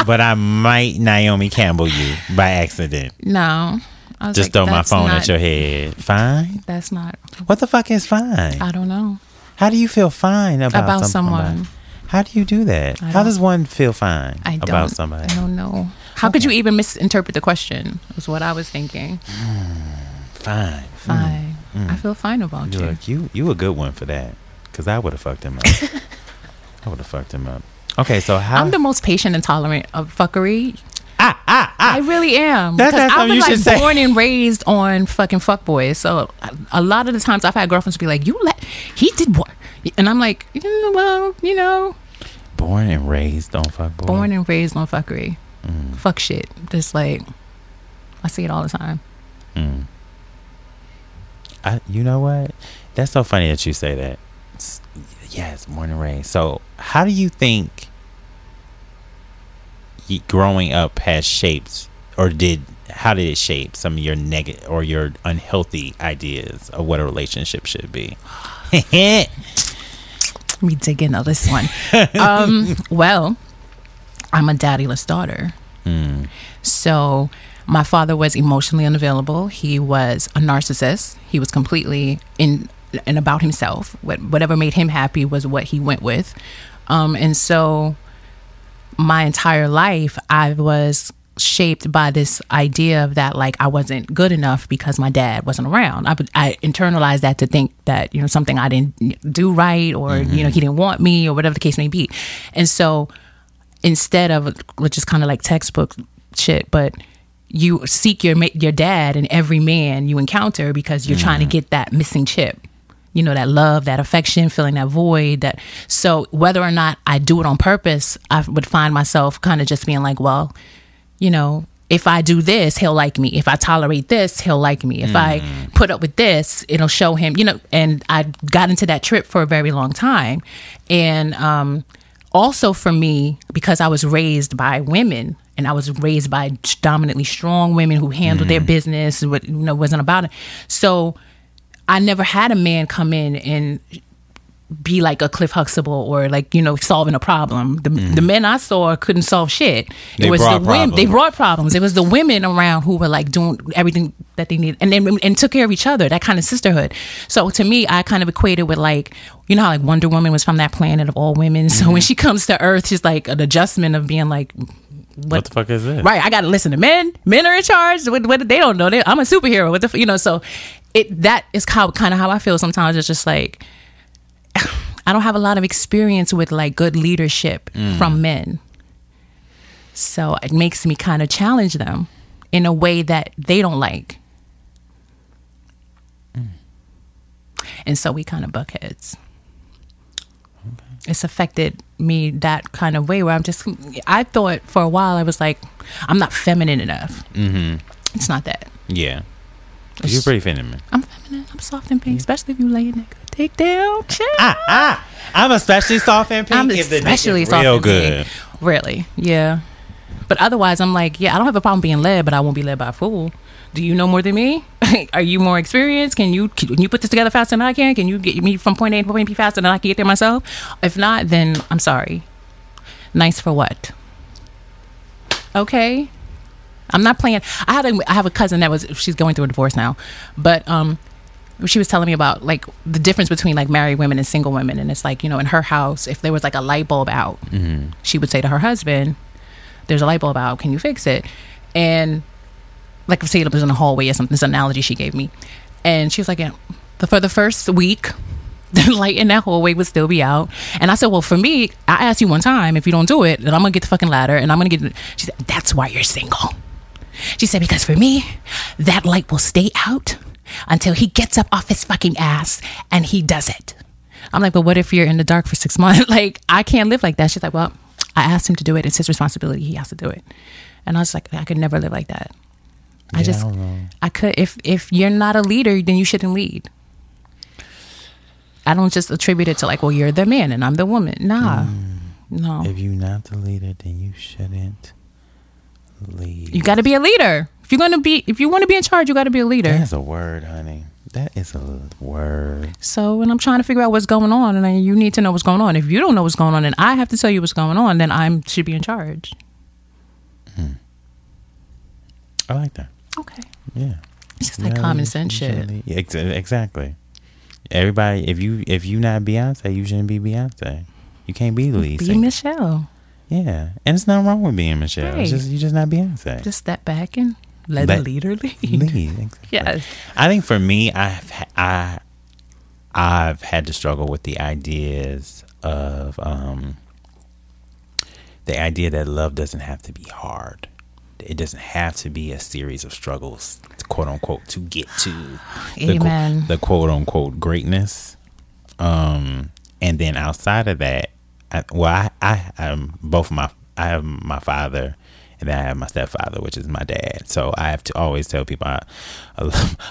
but I might Naomi Campbell you by accident. No, I was Just like, throw my phone not, at your head. Fine. That's not. What the fuck is fine? I don't know How do you feel fine about, about some- someone. How do you do that? How does one feel fine I don't. about somebody? I don't know. How could you even misinterpret the question? Was what I was thinking. Fine. Fine. I feel fine about you. Look, you you a good one for that. Cause I would have fucked him up. <laughs> I would have fucked him up. Okay, so how? I'm the most patient and tolerant of fuckery. ah ah ah. I really am. That's Because not been you like say. born and raised on fucking fuckboys. So a- a lot of the times I've had girlfriends be like, "You let he did what?" And I'm like, "Mm, "Well, you know, Born and raised on fuck boy. born and raised on fuckery, Mm, fuck shit." Just like I see it all the time. mm. I, you know what? That's so funny that you say that. It's- yes, born and raised. So, how do you think growing up has shaped, or did how did it shape some of your negative or your unhealthy ideas of what a relationship should be? <laughs> <sighs> <laughs> Me dig into this one. um, <laughs> well, I'm a daddyless daughter. Mm, So my father was emotionally unavailable. He was a narcissist. He was completely in and about himself. What whatever made him happy was what he went with. Um, and so my entire life I was shaped by this idea of that like I wasn't good enough because my dad wasn't around. I I internalized that to think that you know something I didn't do right or you know he didn't want me or whatever the case may be. And so instead of which is kind of like textbook shit, but you seek your your dad in every man you encounter because you're trying to mm-hmm. get that missing chip. You know that love, that affection, filling that void. That so whether or not I do it on purpose, I would find myself kind of just being like, well, you know, if I do this, he'll like me. If I tolerate this, he'll like me. If I put up with this, it'll show him, you know, and I got into that trip for a very long time. And um, also for me, because I was raised by women and I was raised by dominantly strong women who handled their business, what you know, wasn't about it. So I never had a man come in and be like a Cliff Huxtable or like you know solving a problem. The, the mm-hmm. men I saw couldn't solve shit. They it was brought the women. They brought problems. It was the women around who were like doing everything that they needed and then and took care of each other. That kind of sisterhood. So to me, I kind of equated with like you know how like Wonder Woman was from that planet of all women. So when mm-hmm. she comes to Earth, she's like an adjustment of being like. what the fuck is this? Right, I got to listen to men. Men are in charge. What, what they don't know. They, I'm a superhero. What the f- you know? So it that is how kind of how I feel sometimes. It's just like I don't have a lot of experience with like good leadership from men. So it makes me kind of challenge them in a way that they don't like. And so we kind of buck heads. It's affected me that kind of way where I'm just, I thought for a while I was like, I'm not feminine enough. Mm-hmm. It's not that. Yeah. You're pretty feminine. I'm feminine. I'm soft and pink, especially if you lay a nigga dick down. Chill. Ah, ah. I'm especially soft and pink I'm if the especially is soft real and good. pink. Really, yeah. But otherwise, I'm like, yeah, I don't have a problem being led, but I won't be led by a fool. Do you know more than me? <laughs> Are you more experienced? Can you can you put this together faster than I can? Can you get me from point A to point B faster than I can get there myself? If not, then I'm sorry. Nice for what? Okay. I'm not playing. I had a I have a cousin that was she's going through a divorce now, but um, she was telling me about like the difference between like married women and single women, and it's like you know in her house if there was like a light bulb out, she would say to her husband, "There's a light bulb out. Can you fix it?" And like say it was in the hallway or something. This analogy she gave me, and she was like, yeah, the, for the first week. <laughs> The light in that hallway would still be out, and I said, "Well, for me, I asked you one time if you don't do it, then I'm gonna get the fucking ladder, and I'm gonna get." She said, "That's why you're single." She said, because for me, that light will stay out until he gets up off his fucking ass and he does it. I'm like, but what if you're in the dark for six <laughs> months? like, I can't live like that. She's like, well, I asked him to do it. It's his responsibility. He has to do it. And I was like, I could never live like that. I Yeah, just, I. I could, if, if you're not a leader, then you shouldn't lead. I don't just attribute it to like, well, you're the man and I'm the woman. Nah, mm. no. If you're not the leader, then you shouldn't lead. You got to be a leader. If you're gonna be, if you want to be in charge, you got to be a leader. That's a word, honey. That is a word. So when I'm trying to figure out what's going on, and you need to know what's going on. If you don't know what's going on, and I have to tell you what's going on, then I should be in charge. Hmm. I like that. Okay. Yeah. It's just like Yeah, common sense shit. Yeah, ex- Exactly. Everybody, if you if you not Beyonce, you shouldn't be Beyonce. You can't be the lead Be. Michelle. Yeah, and it's nothing wrong with being Michelle. It's Right. just you just not Beyonce. Just step back and let, Let- the leader lead. lead. <laughs> Exactly. Yes. I think for me, I've I I've had to struggle with the ideas of um the idea that love doesn't have to be hard. It doesn't have to be a series of struggles, quote unquote, to get to the, Amen. the quote unquote greatness. Um, and then outside of that, I, well, I, I, um, both my, I have my father, and then I have my stepfather, which is my dad. So I have to always tell people, I, a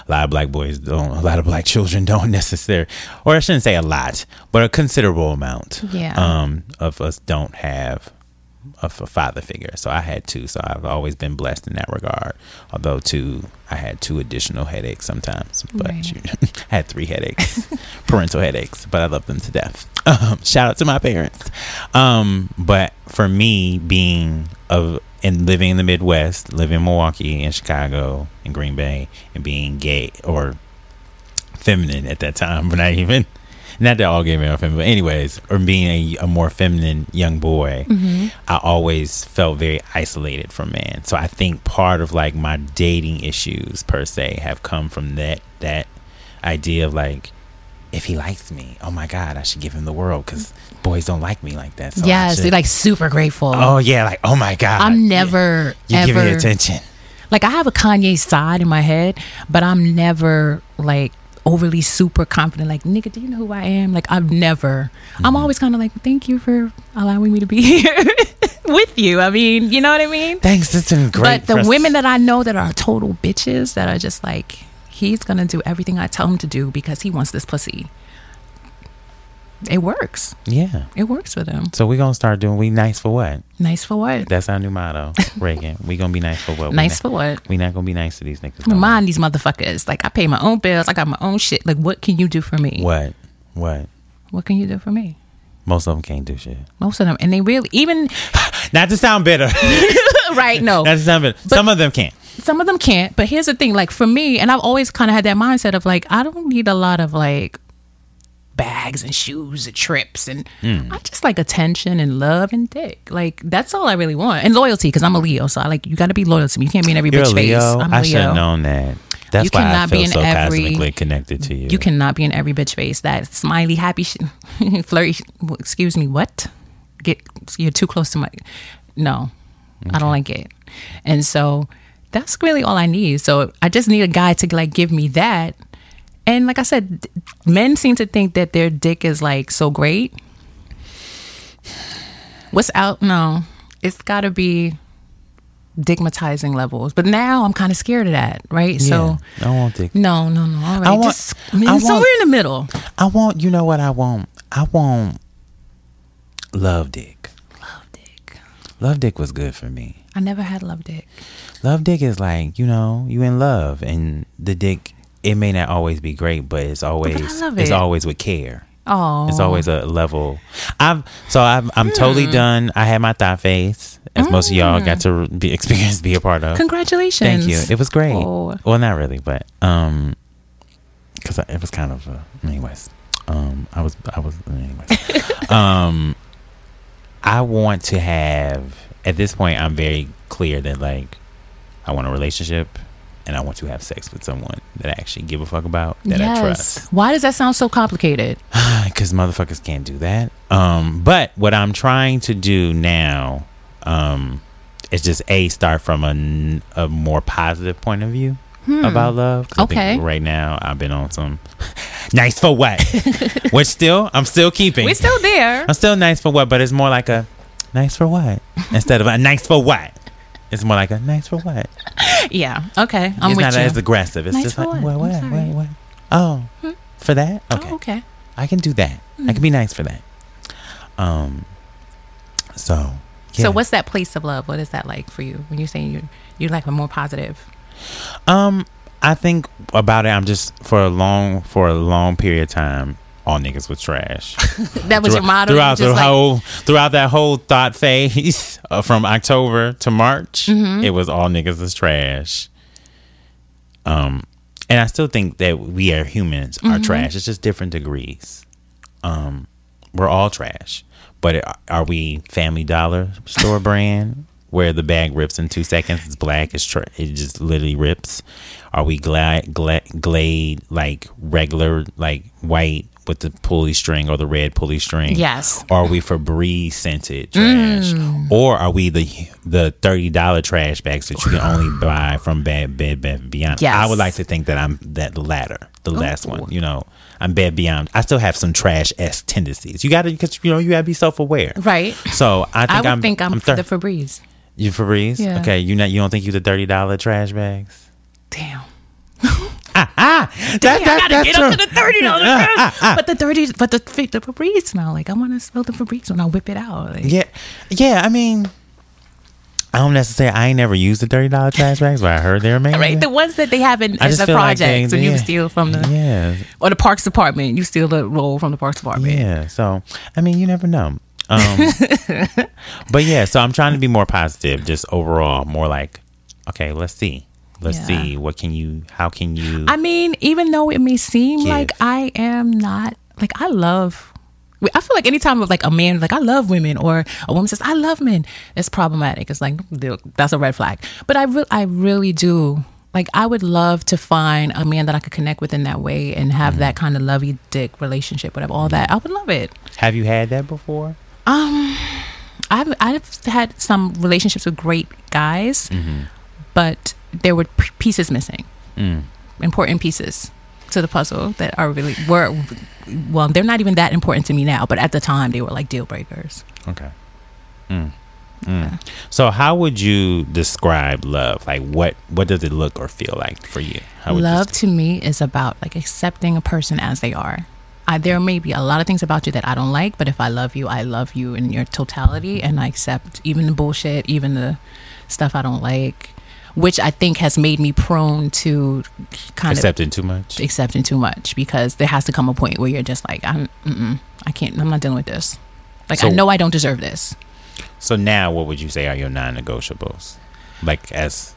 lot of black boys don't, a lot of black children <laughs> don't necessarily, or I shouldn't say a lot, but a considerable amount, Yeah. um, of us don't have of a father figure. So I had two. So I've always been blessed in that regard. Although two, I had two additional headaches sometimes, but Right. you, I <laughs> had three headaches, <laughs> parental headaches. But I love them to death. <laughs> Um, shout out to my parents. Um, but for me, being of and living in the Midwest, living in Milwaukee, and Chicago, and Green Bay, and being gay or feminine at that time, but not even. Not that all gay men are feminine, but anyways, or being a, a more feminine young boy, mm-hmm. I always felt very isolated from men. So I think part of like my dating issues per se have come from that that idea of like, if he likes me, oh my god, I should give him the world because boys don't like me like that. So yes, they're like super grateful. oh yeah, like oh my god, I'm never you ever give me attention. like I have a Kanye side in my head, but I'm never like overly super confident. Like nigga, do you know who I am? Like I've never. Mm-hmm. I'm always kind of like, thank you for allowing me to be <laughs> here with you. I mean, you know what I mean? Thanks, it's been great. but the women that I know that are total bitches that are just like, he's gonna do everything I tell him to do because he wants this pussy. It works. yeah. It works for them. So we're gonna start doing we nice for what? Nice for what? That's our new motto, <laughs> Regan. We gonna be nice for what? Nice not- for what? We not gonna be nice to these niggas. Mind these motherfuckers. Like I pay my own bills. I got my own shit. Like what can you do for me? What? What? What can you do for me? Most of them can't do shit. Most of them, and they really even <laughs> Not to sound bitter. <laughs> right. No, Not to sound bitter. Some of them can't. some of them can't. But here's the thing: like for me, and I've always kind of had that mindset of like I don't need a lot of like bags and shoes and trips, and Hmm. I just like attention and love and dick. Like that's all I really want, and loyalty because I'm a Leo, so I like you got to be loyal to me. You can't be in every You're bitch Leo. face. I'm a I should have known that. That's You why I cannot be feel in so every- cosmically connected to you. You cannot be in every bitch face. That smiley, happy, sh- <laughs> flirty. Excuse me, what? Get you're too close to my. No, I don't like it. And so that's really all I need. So I just need a guy to like give me that. And like I said, men seem to think that their dick is like so great. What's out? No, it's got to be digmatizing levels. But now I'm kind of scared of that, right? So. Yeah, I want dick. No, no, no. All right. I want- just I mean, I want- somewhere in the middle. I want. You know what I want? I want love dick. Love dick. Love dick was good for me. I never had love dick. Love dick is like you know you in love and the dick. It may not always be great, but it's always it's it. always with care. Oh, It's always a level. I've so I'm I'm Hmm. totally done. I had my thigh face, as most of y'all got to be <laughs> experience, be a part of. congratulations. Thank you. It was great. Oh. Well, not really, but um, because it was kind of uh, anyways. Um, I was I was anyways. <laughs> um, I want to have at this point. I'm very clear that like I want a relationship. And I want to have sex with someone that I actually give a fuck about, that I trust. Why does that sound so complicated? <sighs> because motherfuckers can't do that. Um, but what I'm trying to do now um, is just a start from a more positive point of view about love. 'Cause I think Hmm. Okay. right now, I've been on some <laughs> nice for what, <laughs> which still I'm still keeping. We're still there. I'm still nice for what, but it's more like a nice for what <laughs> instead of a nice for what. It's more like a nice for what. <laughs> yeah. Okay. I'm it's with not you. as aggressive. It's Nice just for like what? what, I'm what, sorry. what, what? Oh, for that? Okay. Oh, okay. I can do that. I can be nice for that. Um. So. So what's that place of love? What is that like for you when you're saying you you like a more positive? Um, I think about it. I'm just for a long for a long period of time. All niggas was trash. <laughs> That was your motto. Throughout the like- whole throughout that whole thot phase <laughs> uh, from October to March. Mm-hmm. It was all niggas is trash. Um, and I still think that we are humans Mm-hmm. are trash. It's just different degrees. Um, we're all trash, but are we Family Dollar store <laughs> brand where the bag rips in two seconds? It's black. It's tra- it just literally rips. Are we glad gla- glade like regular like white with the pulley string or the red pulley string? Yes. Or are we Febreze scented trash? Mm. Or are we the the thirty dollar trash bags that you can only <sighs> buy from Bed Bed Bath Beyond? Yes. I would like to think that I'm that the latter, the last one. You know, I'm Bed Beyond. I still have some trash s tendencies. You got to because you know you got to be self aware. Right. So I think I would am think I'm, thir- the Febreze. you Febreze. Yeah. Okay, you not you don't think you the thirty dollar trash bags? Damn. That, I that- gotta that's get true. up to the thirty dollars. Ah, ah, ah. but the thirty, but the the Febreze smell like I want to smell the Febreze when I whip it out. Like, Yeah, yeah. I mean, I don't necessarily. I ain't never used the thirty dollar trash bags, but I heard they're amazing. <laughs> Right, the ones that they have in I as just a like project, they- so you yeah. steal from the yeah, or the Parks Department. You steal the roll from the Parks Department. yeah. So I mean, you never know. Um, <laughs> but yeah, so I'm trying to be more positive, just overall, more like, okay, let's see, let's Yeah. see, what can you, how can you? I mean, even though it may seem Give. like I am not like I love. I feel like anytime of like a man like I love women or a woman says I love men, it's problematic. It's like that's a red flag. But I re- I really do like I would love to find a man that I could connect with in that way and have Mm-hmm. that kind of lovey dick relationship, whatever, all that. I would love it. have you had that before? Um, I've I've had some relationships with great guys, but there were p- pieces missing, Mm. important pieces to the puzzle that are really were. Well, they're not even that important to me now, but at the time they were like deal breakers. Okay. Mm. Mm. So, how would you describe love? Like, what what does it look or feel like for you? How would you Love to me is about like accepting a person as they are. I, there may be a lot of things about you that I don't like, but if I love you, I love you in your totality, and I accept even the bullshit, even the stuff I don't like, which I think has made me prone to kind of accepting too much? accepting too much because there has to come a point where you're just like, I'm, I can't, I'm not dealing with this. Like I know I don't deserve this. So now, what would you say are your non-negotiables? Like as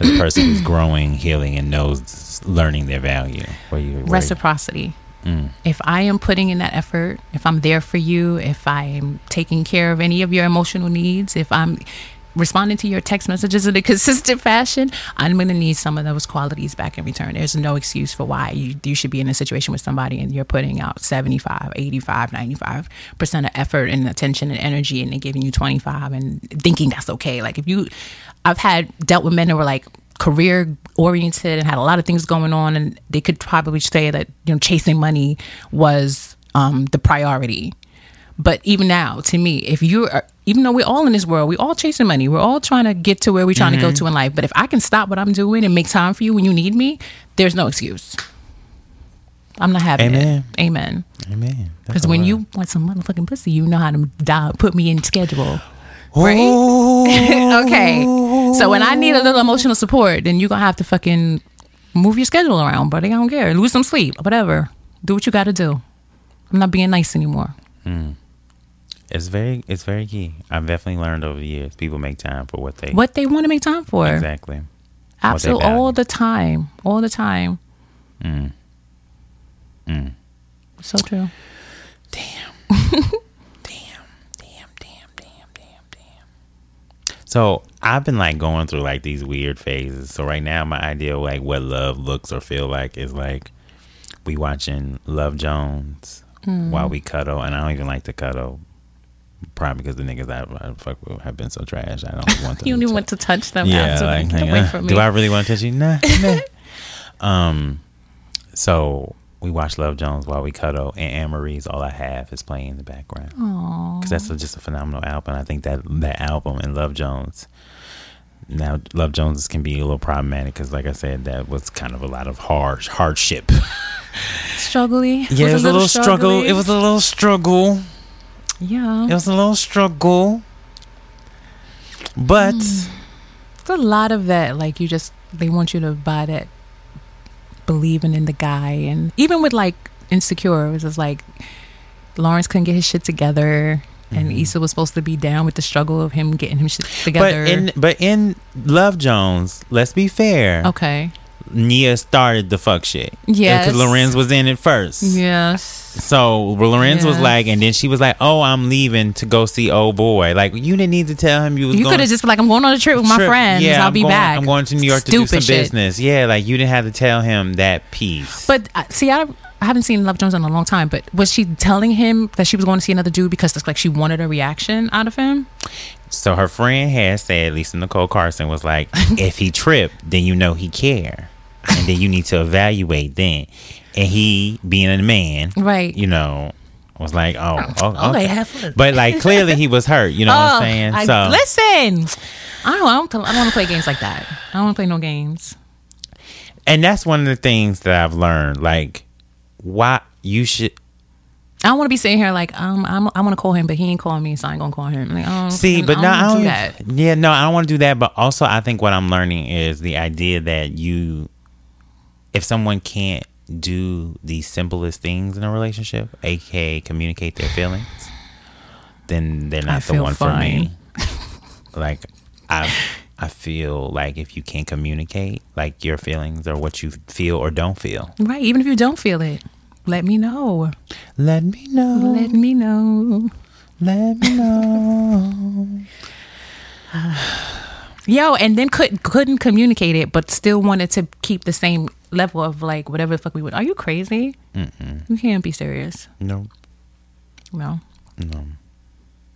as a person who's <clears throat> growing, healing, and knows learning their value. Where you where you- Reciprocity. Mm. if I am putting in that effort, if I'm there for you, if I'm taking care of any of your emotional needs, if I'm responding to your text messages in a <laughs> consistent fashion, I'm going to need some of those qualities back in return. There's no excuse for why you, you should be in a situation with somebody and you're putting out 75, 85, 95% of effort and attention and energy and they're giving you 25 and thinking that's okay. Like if you, I've had dealt with men that were like, career oriented and had a lot of things going on and they could probably say that you know chasing money was um, the priority but even now to me if you are even though we're all in this world we're all chasing money we're all trying to get to where we're trying to go to in life but if i can stop what i'm doing and make time for you when you need me there's no excuse i'm not having Amen. it amen Amen. Because when you want some motherfucking pussy you know how to dial, put me in schedule right Oh. <laughs> okay. So when I need a little emotional support, then you're gonna have to fucking move your schedule around, buddy. I don't care. Lose some sleep, whatever. Do what you gotta do. I'm not being nice anymore. It's very it's very key. I've definitely learned over the years. People make time for what they What they want to make time for. exactly. Absolutely. All the time. All the time. Mm. Mm. So true. Damn. <laughs> damn. Damn. Damn. Damn. Damn. Damn. So I've been like going through like these weird phases. So right now, my idea of like what love looks or feel like is like we watching Love Jones while we cuddle, and I don't even like to cuddle. Probably because the niggas I, I fuck with have been so trash. I don't want <laughs> them. You don't to even want to touch them. yeah, like, away uh, from me. do I really want to touch you? Nah. <laughs> nah. um, so we watch Love Jones while we cuddle, and Amerie's "All I Have" is playing in the background because that's a, just a phenomenal album. I think that that album and Love Jones. Now, Love Jones can be a little problematic because, like I said, that was kind of a lot of hard hardship. <laughs> Struggly. Yeah, it was a little struggle. It was a little struggle. Yeah. It was a little struggle. But It's a lot of that. Like you just they want you to buy that believing in the guy, and even with like insecure, it was just like Lawrence couldn't get his shit together, and Mhm. Issa was supposed to be down with the struggle of him getting him shit together. But in but in Love Jones, let's be fair. okay, Nina started the fuck shit. Yes. Because Lorenz was in it first. yes, So Lorenz was like, and then she was like, "Oh, I'm leaving to go see old boy." Like you didn't need to tell him you was you could have just been like, I'm going on a trip with my trip. friends. Yeah, I'll I'm be going, back. I'm going to New York to do Stupid some shit. business. Yeah, like you didn't have to tell him that piece. But uh, see, I, I haven't seen Love Jones in a long time. But was she telling him that she was going to see another dude because it's like she wanted a reaction out of him? so her friend had said, Lisa Nicole Carson was like, <laughs> "If he tripped, then you know he care, and then you need to evaluate then." And he, being a man, Right. you know, was like, "Oh, oh okay." have fun. But like clearly he was hurt. You know what I'm saying? I- so listen, I don't, I don't, I don't want to play games like that. I don't want to play no games. and that's one of the things that I've learned. Like, why you should I don't want to be sitting here like um I'm, I want to call him, but he ain't calling me, so I ain't gonna call him. Like, oh, see, but I no, don't I don't. do that. Yeah, no, I don't want to do that. But also, I think what I'm learning is the idea that you, if someone can't do the simplest things in a relationship, aka communicate their feelings, then they're I not the feel one for me. <laughs> like, I. I feel like if you can't communicate like your feelings or what you feel or don't feel, Right, even if you don't feel it, let me know. let me know. Let me know. Let me know. <sighs> Yo, and then could couldn't communicate it, but still wanted to keep the same level of like whatever the fuck we would. Are you crazy? You can't be serious. no, No. no.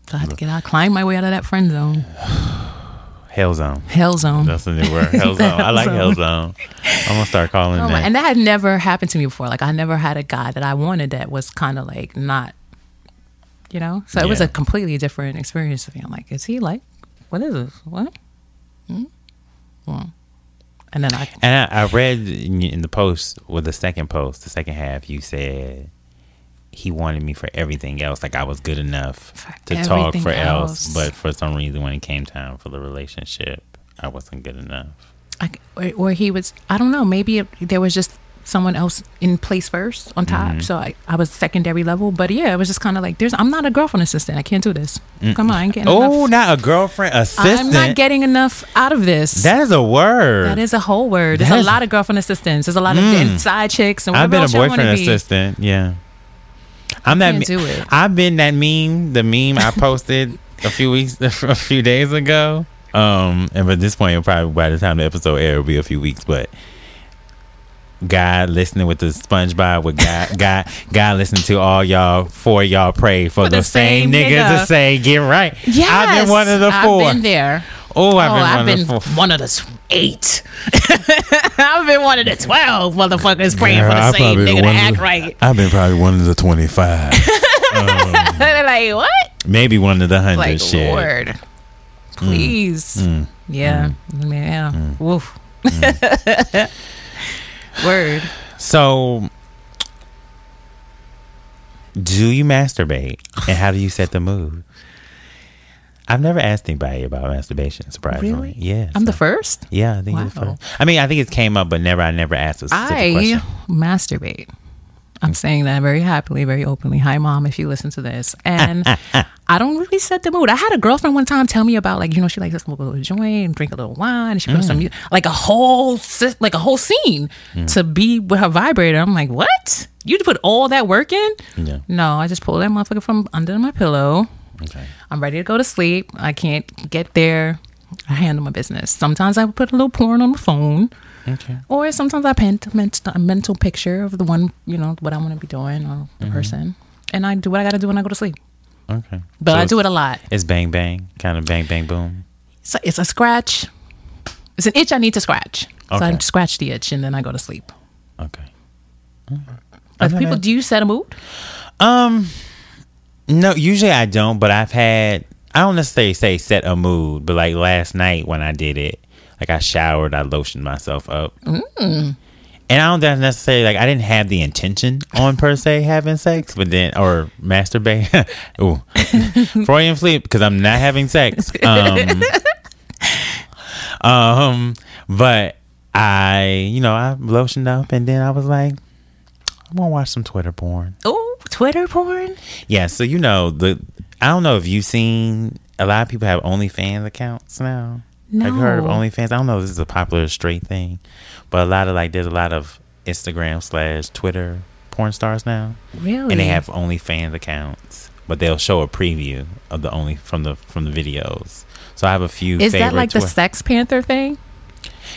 So I had to get out, climb my way out of that friend zone, <sighs> Hell zone. hell zone. That's the new word. Hell zone. I like hell zone. I'm gonna start calling Oh that. and that had never happened to me before. Like I never had a guy that I wanted that was kind of like not, you know. So it was a completely different experience for me. I'm like, is he like, what is this? What? Hmm? Well, and then I And I, I read in the post with the second post, the second half, you said he wanted me for everything else. Like I was good enough For to talk for else. else. but for some reason, when it came time for the relationship, I wasn't good enough. I, or, or he was I don't know maybe it, there was just someone else in place first on top Mm-hmm. so I, I was secondary level but yeah it was just kind of like there's I'm not a girlfriend assistant I can't do this come on I ain't getting Oh, enough not a girlfriend assistant. I'm not getting enough out of this that is a word. that is a whole word there's That a lot of girlfriend assistants there's a lot of Mm. side chicks and I've been a boyfriend be. assistant. Yeah. I'm that. me- do it. I've been that meme. The meme I <laughs> posted a few weeks, <laughs> a few days ago. Um, and by this point, it'll probably by the time the episode air, will be a few weeks. But God listening with the SpongeBob with God, <laughs> God, God listening to all y'all for y'all pray for, For the, the same, same niggas to say get right. yes I've been one of the four. I've been there Oh, I've oh, been I've one been of the one of the eight. <laughs> I've been one of the twelve motherfuckers praying Girl, for the I same probably nigga to one of act the- right. I've been probably one of the twenty-five, <laughs> um, They're like, what? maybe one of the hundred. Like, shit. Lord, mm. please. Mm. Yeah, mm. yeah. Mm. Woof. Word. So, do you masturbate, and how do you set the mood? I've never asked anybody about masturbation. Surprisingly, Really? yeah. I'm the first. Yeah, I think you're the first. I mean, I think it came up, but never. I never asked a specific question. I question. masturbate. I'm saying that very happily, very openly. Hi, mom, if you listen to this. And I don't really set the mood. I had a girlfriend one time tell me about like, you know, she likes to smoke a little joint and drink a little wine, and she puts some Mm. mu- like a whole like a whole scene to be with her vibrator. I'm like, what? You put all that work in? Yeah. No, I just pull that motherfucker from under my pillow. Okay. I'm ready to go to sleep. I can't get there. I handle my business. Sometimes I put a little porn on the phone. Okay. Or sometimes I paint a ment- a mental picture of the one, you know, what I want to be doing or the Mm-hmm. person. And I do what I got to do when I go to sleep. Okay. But So I do it a lot. It's bang bang, kind of bang bang boom. So it's a scratch. It's an itch I need to scratch. So I scratch the itch and then I go to sleep. Okay. Not people, do you set a mood? Um, no, usually I don't, but I've had. I don't necessarily say set a mood, but like last night when I did it, like I showered, I lotioned myself up, and I don't necessarily like I didn't have the intention on per se having sex, but then or masturbate. <laughs> Ooh, <laughs> Freudian sleep because I'm not having sex. Um, <laughs> Um, but I, you know, I lotioned up and then I was like, I'm gonna watch some Twitter porn. Oh, Twitter porn. Yeah, so you know the I don't know if you've seen a lot of people have OnlyFans accounts now. No. Have you heard of OnlyFans? I don't know if this is a popular straight thing, but a lot of like there's a lot of Instagram slash Twitter porn stars now, Really? and they have OnlyFans accounts, but they'll show a preview of the only from the from the videos. So I have a few. Is that like the Sex Panther thing?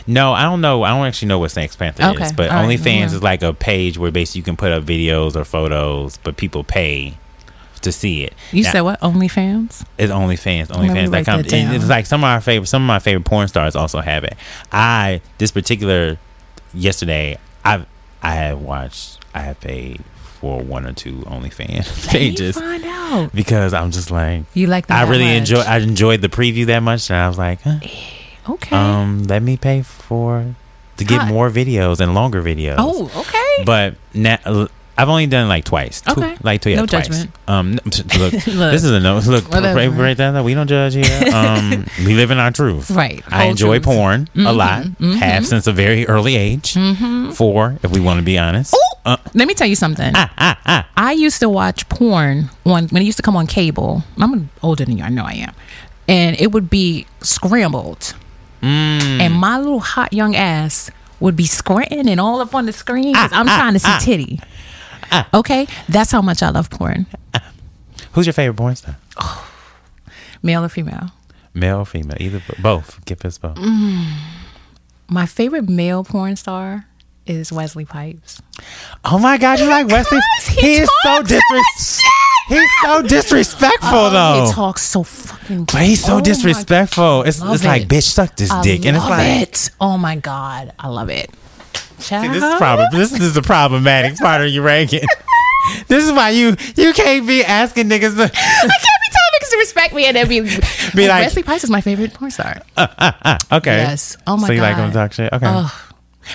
no, I don't know. I don't actually know what Sex Panther Okay, is, but all right, OnlyFans yeah. is like a page where basically you can put up videos or photos, but people pay to see it. You Now, said what? OnlyFans? it's OnlyFans. OnlyFans.com. down. It's like some of our favorite, some of my favorite porn stars also have it. I this particular yesterday, I've I have watched. I have paid for one or two OnlyFans pages find out. because I'm just like. You like that? I really much? enjoy. I enjoyed the preview that much, and I was like, huh, Okay. um, let me pay for to get Huh. more videos and longer videos. oh, okay. but now I've only done it like twice. Two, like two, yeah, No twice. judgment. Um, look, <laughs> Look. this is a no. Look, Whatever. right, right there. We don't judge here. <laughs> Um, we live in our truth. Right. I enjoy truth. porn a lot. Have since a very early age. Four, if we want to be honest. Uh, Let me tell you something. Ah, ah, ah. I used to watch porn on when it used to come on cable. I'm older than you. I know I am. And it would be scrambled. Mm. And my little hot young ass would be squinting and all up on the screen 'cause I'm trying to see titty. <laughs> Okay? That's how much I love porn. who's your favorite porn star? <sighs> Male or female? Male or female? Either both. Give us both. Mm. My favorite male porn star is Wesley Pipes. Oh my God, you like Wesley? <laughs> He he is so disrespectful. He's so disrespectful though. Oh, He talks so fucking But he's so Oh disrespectful. It's it's like, it. bitch, suck this I dick, and it's like. it. Oh my god, I love it. See, this is uh-huh. problem. This is the problematic part of you ranking. <laughs> this is why you you can't be asking niggas. To, I can't be telling niggas to respect me and then be, Be like- Wesley Pipes is my favorite porn star. <laughs> okay. Yes. Oh my god. So you like him to talk shit? Okay. Ugh.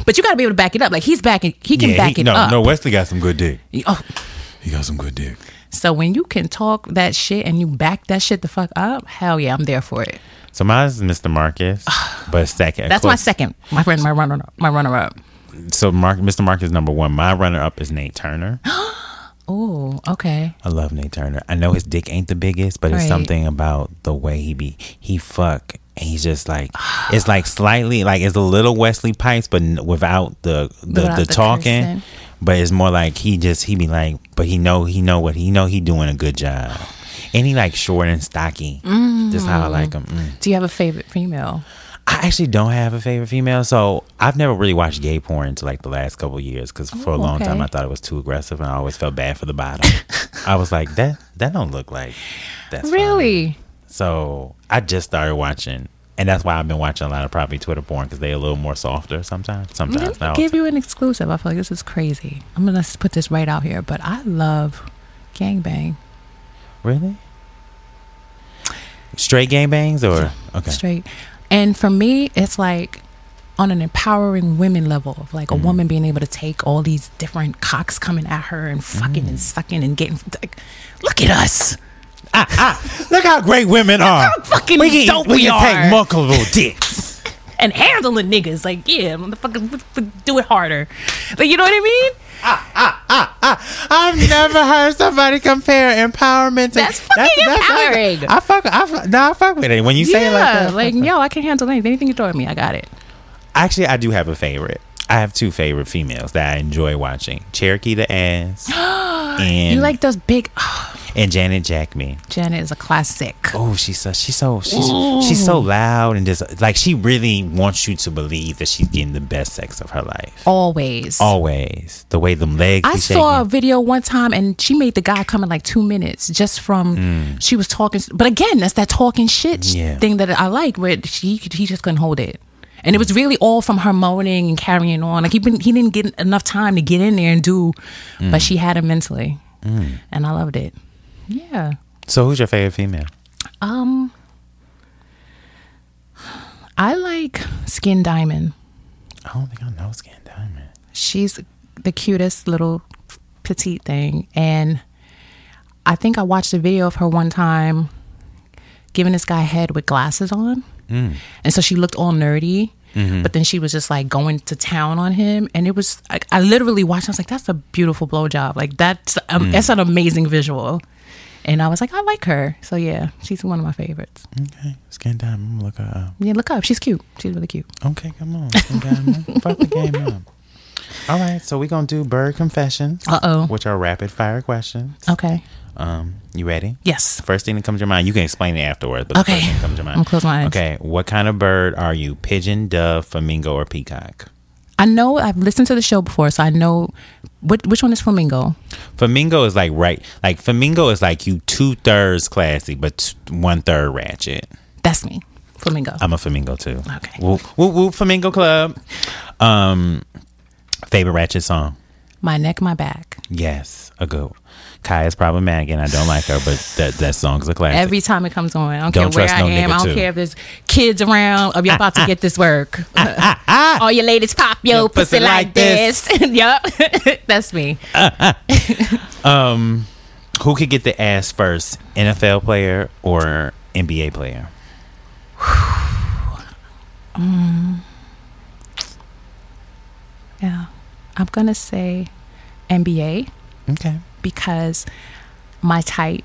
But you got to be able to back it up. Like he's backing, he can Yeah, back he- it no, up. no. No, Wesley got some good dick. Oh, He got some good dick. so when you can talk that shit and you back that shit the fuck up, hell yeah, I'm there for it. So mine is Mr. Marcus, <sighs> but second. That's my second. My friend, my runner, my runner up. So Mark, Mr. Mark is number one. My runner up is Nate Turner. <gasps> Oh, okay. I love Nate Turner. I know his dick ain't the biggest, but it's something about the way he be he fuck. And he's just like it's like slightly like it's a little Wesley Pipes, but without the the, Without the the talking. cursing. But it's more like he just he be like, but he know he know what he know he doing a good job, and he like short and stocky. Just how I like him. Mm. Do you have a favorite female? I actually don't have a favorite female, so I've never really watched gay porn until like the last couple of years because for a Oh, long time. I thought it was too aggressive and I always felt bad for the bottom. <laughs> I was like, that that don't look like that's fine. Really? So I just started watching, and that's why I've been watching a lot of probably Twitter porn because they're a little more softer sometimes. Sometimes me give you an exclusive. I feel like this is crazy. I'm gonna put this right out here, but I love gangbang. Really? Straight gangbangs or okay? straight. And for me, it's like on an empowering women level of like a Mm. woman being able to take all these different cocks coming at her and fucking Mm. and sucking and getting like, look at us. Ah, Look how great women are. fucking we can, dope we we can are. take multiple dicks. And handling niggas. Like, yeah, motherfucker, do it harder. But you know what I mean? Ah, ah, ah, ah. I've never heard somebody compare empowerment to That's fucking empowering. I fuck, I fuck, no, I fuck with it when you say it like that. like, yo, I can handle anything. Anything you throw at me, I got it. Actually, I do have a favorite. I have two favorite females that I enjoy watching: Cherokee D'Ass <gasps> and You like those big. And Janet Jacme. Janet is a classic. Oh, she's so she's so she's she's so loud and just like she really wants you to believe that she's getting the best sex of her life. Always. Always the way them legs. I be saw a video one time and she made the guy come in like two minutes just from she was talking. But again, that's that talking shit Mm. Yeah. thing that I like where she he just couldn't hold it. And it was really all from her moaning and carrying on. Like he been, he didn't get enough time to get in there and do, Mm. but she had him mentally, and I loved it. Yeah. So, who's your favorite female? Um. I like Skin Diamond. I don't think I know Skin Diamond. She's the cutest little petite thing. And I think I watched a video of her one time giving this guy head with glasses on. Mm. and so she looked all nerdy. Mm-hmm. But then she was just like going to town on him, and it was like I literally watched. I was like, "That's a beautiful blowjob. Like that's um, Mm. that's an amazing visual." And I was like, "I like her." So yeah, she's one of my favorites. Okay, scan time. I'm gonna look her up. Yeah, look up. She's cute. She's really cute. Okay, come on. Time. <laughs> Fuck the game up. All right, so we're gonna do bird confessions, Uh oh. which are rapid fire questions. Okay. Um, you ready? Yes. First thing that comes to your mind, you can explain it afterwards. But the Okay. first thing that comes to your mind. I'm close my eyes. Okay, what kind of bird are you? Pigeon, dove, flamingo, or peacock? I know I've listened to the show before, so I know what which one is flamingo. Flamingo is like right, like flamingo is like you two thirds classy, but one third ratchet. That's me. Flamingo. I'm a flamingo too. Okay. Whoop whoop whoop flamingo club. Um, favorite ratchet song? my neck, my back. Yes, a good. Khia is problematic, and I don't like her, but that that song's a classic. Every time it comes on, I don't, Don't care where I no am. I don't too. care if there's kids around or you're about to get this work. Ah, ah, ah, <laughs> All your ladies pop your Your pussy, pussy like like this. <laughs> yup, <laughs> that's me. um, who could get the ass first? NFL player or NBA player? <sighs> Um, yeah, I'm gonna say NBA Okay. Because my type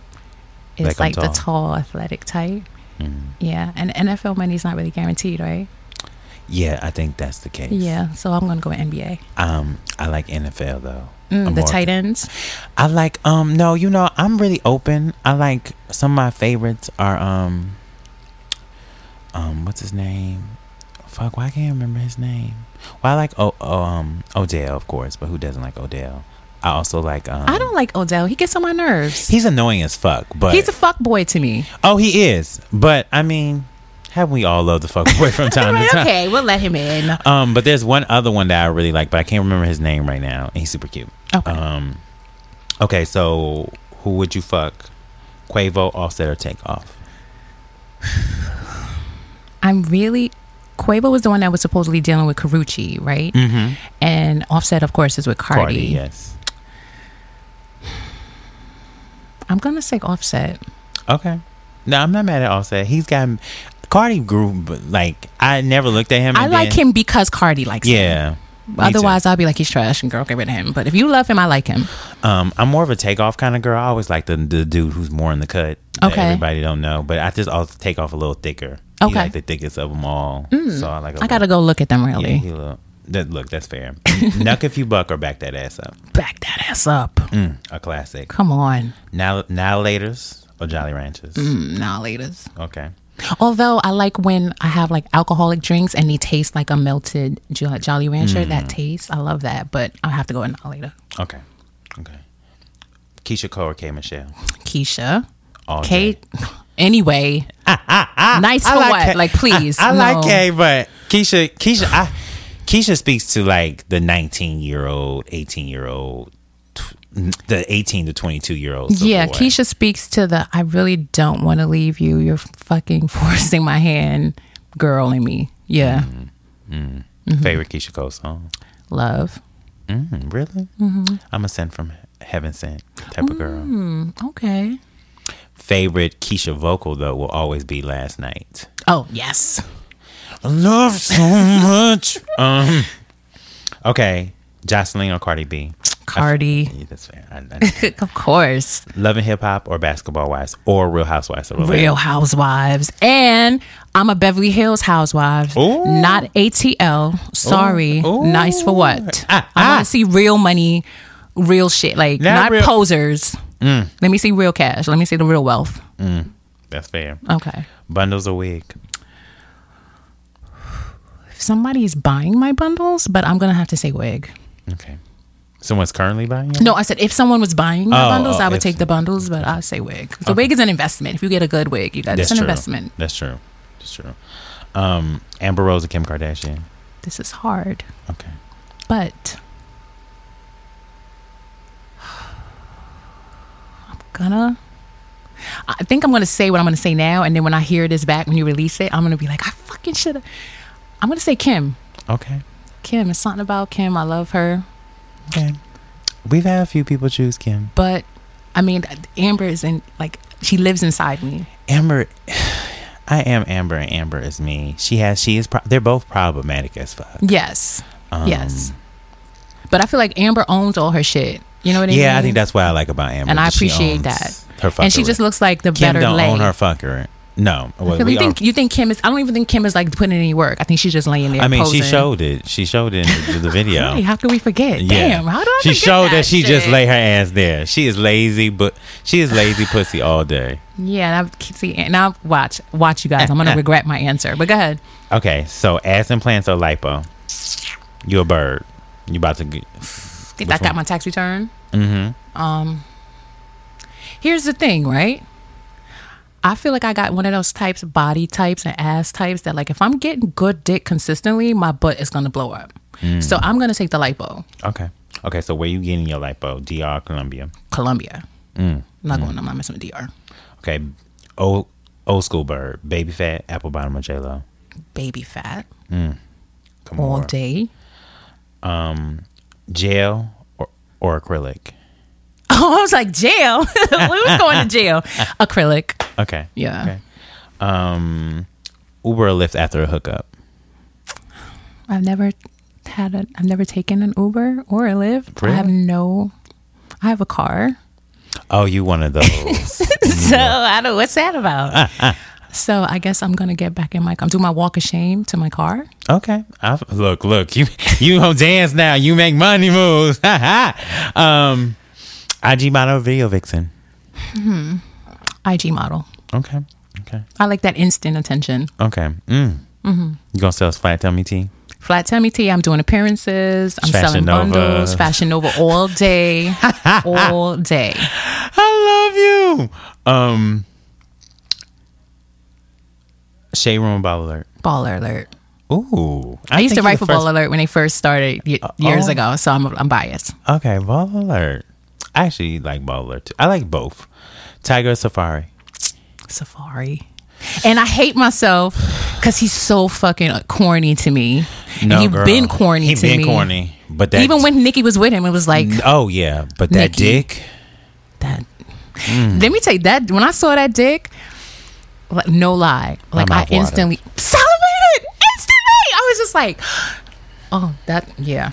is Like like, the tall. athletic type. Mm. Yeah, and NFL money is not really guaranteed, right? Yeah, I think that's the case. Yeah, so I'm gonna go with NBA. Um, I like NFL though. Mm, the tight ends. I like um no, you know, I'm really open. I like some of my favorites are um um what's his name? Fuck, why can't I remember his name? Well, I like oh um Odell, of course, but who doesn't like Odell? I also like um I don't like Odell. He gets on my nerves. He's annoying as fuck, but He's a fuck boy to me. oh, he is. But I mean, haven't we all loved the fuck boy from time to <laughs> time? okay, we'll let him in. Um, but there's one other one that I really like, but I can't remember his name right now. And he's super cute. Okay. Um, okay, so who would you fuck? Quavo, Offset, or Takeoff? <sighs> I'm really Quavo was the one that was supposedly dealing with Karrueche, right? Mm-hmm. And Offset, of course, is with Cardi. Cardi, yes. I'm gonna say Offset. Okay. No, I'm not mad at Offset. He's got Cardi grew, but like I never looked at him. I like then- him because Cardi likes him. Yeah. me too. Otherwise, I'll be like he's trash and girl get rid of him. But if you love him, I like him. Um, I'm more of a takeoff kind of girl. I always like the the dude who's more in the cut. that Okay. everybody don't know, but I just also take off a little thicker. Okay. Mm. like the thickest of them all. So I like. a I gotta go look at them really. Yeah, he that look that's fair. Nuck if you buck or back that ass up. Back that ass up. Mm, a classic. Come on. Now now laters or Jolly Ranchers. Mm, nah, laters. Okay. Although I like when I have like alcoholic drinks and they taste like a melted Jo- Jolly Rancher. Mm. That taste, I love that. But I have to go in later. Okay. Okay. Keyshia Cole or K Michelle. Keisha, All day. Kate. <laughs> Anyway, <laughs> nice for I what? K- like, please. I, I no. like Kay, but Keisha, Keisha, I, Keisha speaks to like the 19 year old, 18 year old, the 18 to 22 year old. Yeah, Keisha speaks to the I really don't want to leave you. You're fucking <laughs> forcing my hand, girl, in me. Yeah, Mm-hmm. Favorite Keyshia Cole song? love. Mm, really? Mm-hmm. I'm a sent from heaven sent type of girl. Mm, okay. Favorite Keisha vocal though will always be Last Night. Oh yes. I love so much. um. Okay, Joseline or Cardi B. Cardi. Yeah, that's fair. I, I, <laughs> of course. Love & Hip Hop or Basketball Wives or Real Housewives of Real Housewives. And I'm a Beverly Hills Housewives, Ooh. not ATL. Sorry. Ooh. Nice for what? Ah, I ah. want to see real money, real shit. Like, Not not, real- posers. Mm. Let me see real cash. Let me see the real wealth. That's fair. Okay. Bundles a wig. Somebody's buying my bundles, but I'm going to have to say wig. Okay. Someone's currently buying it? No, I said if someone was buying my Oh, bundles, oh, I would if- take the bundles, but I'd say wig. The wig is an investment. If you get a good wig, you got That's it's an true. investment. That's true. That's true. Um, Amber Rose or Kim Kardashian. This is hard, Okay. but I'm gonna. I think I'm gonna say what I'm gonna say now, and then when I hear this back when you release it, I'm gonna be like, I fucking should have. I'm gonna say Kim. Okay. Kim. It's something about Kim. I love her, Okay. We've had a few people choose Kim. but I mean, Amber is in like she lives inside me. Amber, <sighs> I am Amber and Amber is me. She has she is pro- they're both problematic as fuck. Yes. Um, yes. But I feel like Amber owns all her shit. You know what I mean? Yeah, I think that's what I like about Amber. And I appreciate that. Her fuckery. and she just looks like the Kim better don't lay. own her fucker. No, well, we you think are- you think Kim is? I don't even think Kim is like putting in any work. I think she's just laying there. I mean, posing. she showed it. She showed it in the, <laughs> video. Hey, how can we forget? Yeah. Damn, how do I She showed that, she just lay her ass there. She is lazy, but she is lazy <sighs> pussy all day. Yeah, and I've see and I. Watch, watch you guys. I'm gonna <laughs> regret my answer. But go ahead. Okay, so ass implants or lipo? You a bird. You about to get. Think I got my tax return. Mm-hmm. Um, here's the thing, right? I feel like I got one of those types, body types and ass types that, like, if I'm getting good dick consistently, my butt is gonna blow up. Mm. So I'm gonna take the lipo, Okay. Okay, so where you getting your lipo? DR, Colombia. Colombia. Mm. I'm not going. I'm not messing with DR. Okay. Old old school bird. Baby Phat, apple bottom or J Lo. Baby Phat Mm. Come all day. Gel or, or acrylic. Oh, <laughs> I was like jail. <laughs> Who's going to jail? <laughs> Acrylic. Okay. Yeah. Okay. Um, Uber or Lyft after a hookup. I've never had a. I've never taken an Uber or a Lyft. I have no. I have a car. Oh, you one of those. <laughs> So I don't. What's that about? so I guess I'm gonna get back in my. I'm doing my walk of shame to my car. Okay. i look, look, you you gonna dance now. You make money moves. <laughs> um, IG model, video vixen. IG model. Okay. Okay. I like that instant attention. Okay. Mm. Mm-hmm. You gonna sell us flat tummy tea? Flat tummy tea. I'm doing appearances. I'm Fashion selling Nova. bundles. Fashion Nova all day, <laughs> all day. I love you. Um, Shade room Baller Alert. Baller alert. Ooh, I, used to write for first- Baller Alert when they first started y- years oh. ago. So I'm I'm biased. Okay, Baller Alert. I actually like Baller Alert. Too. I like both. Tyga Safaree. Safaree. And I hate myself because he's so fucking corny to me. and he girl. been corny He to been me. corny, but that Even when Nicki was with him, it was like oh yeah, but that Nicki. dick. that. Mm. Let me tell you that when I saw that dick, like no lie, like I instantly salivated. Instantly, I was just like, <gasps> oh, that yeah.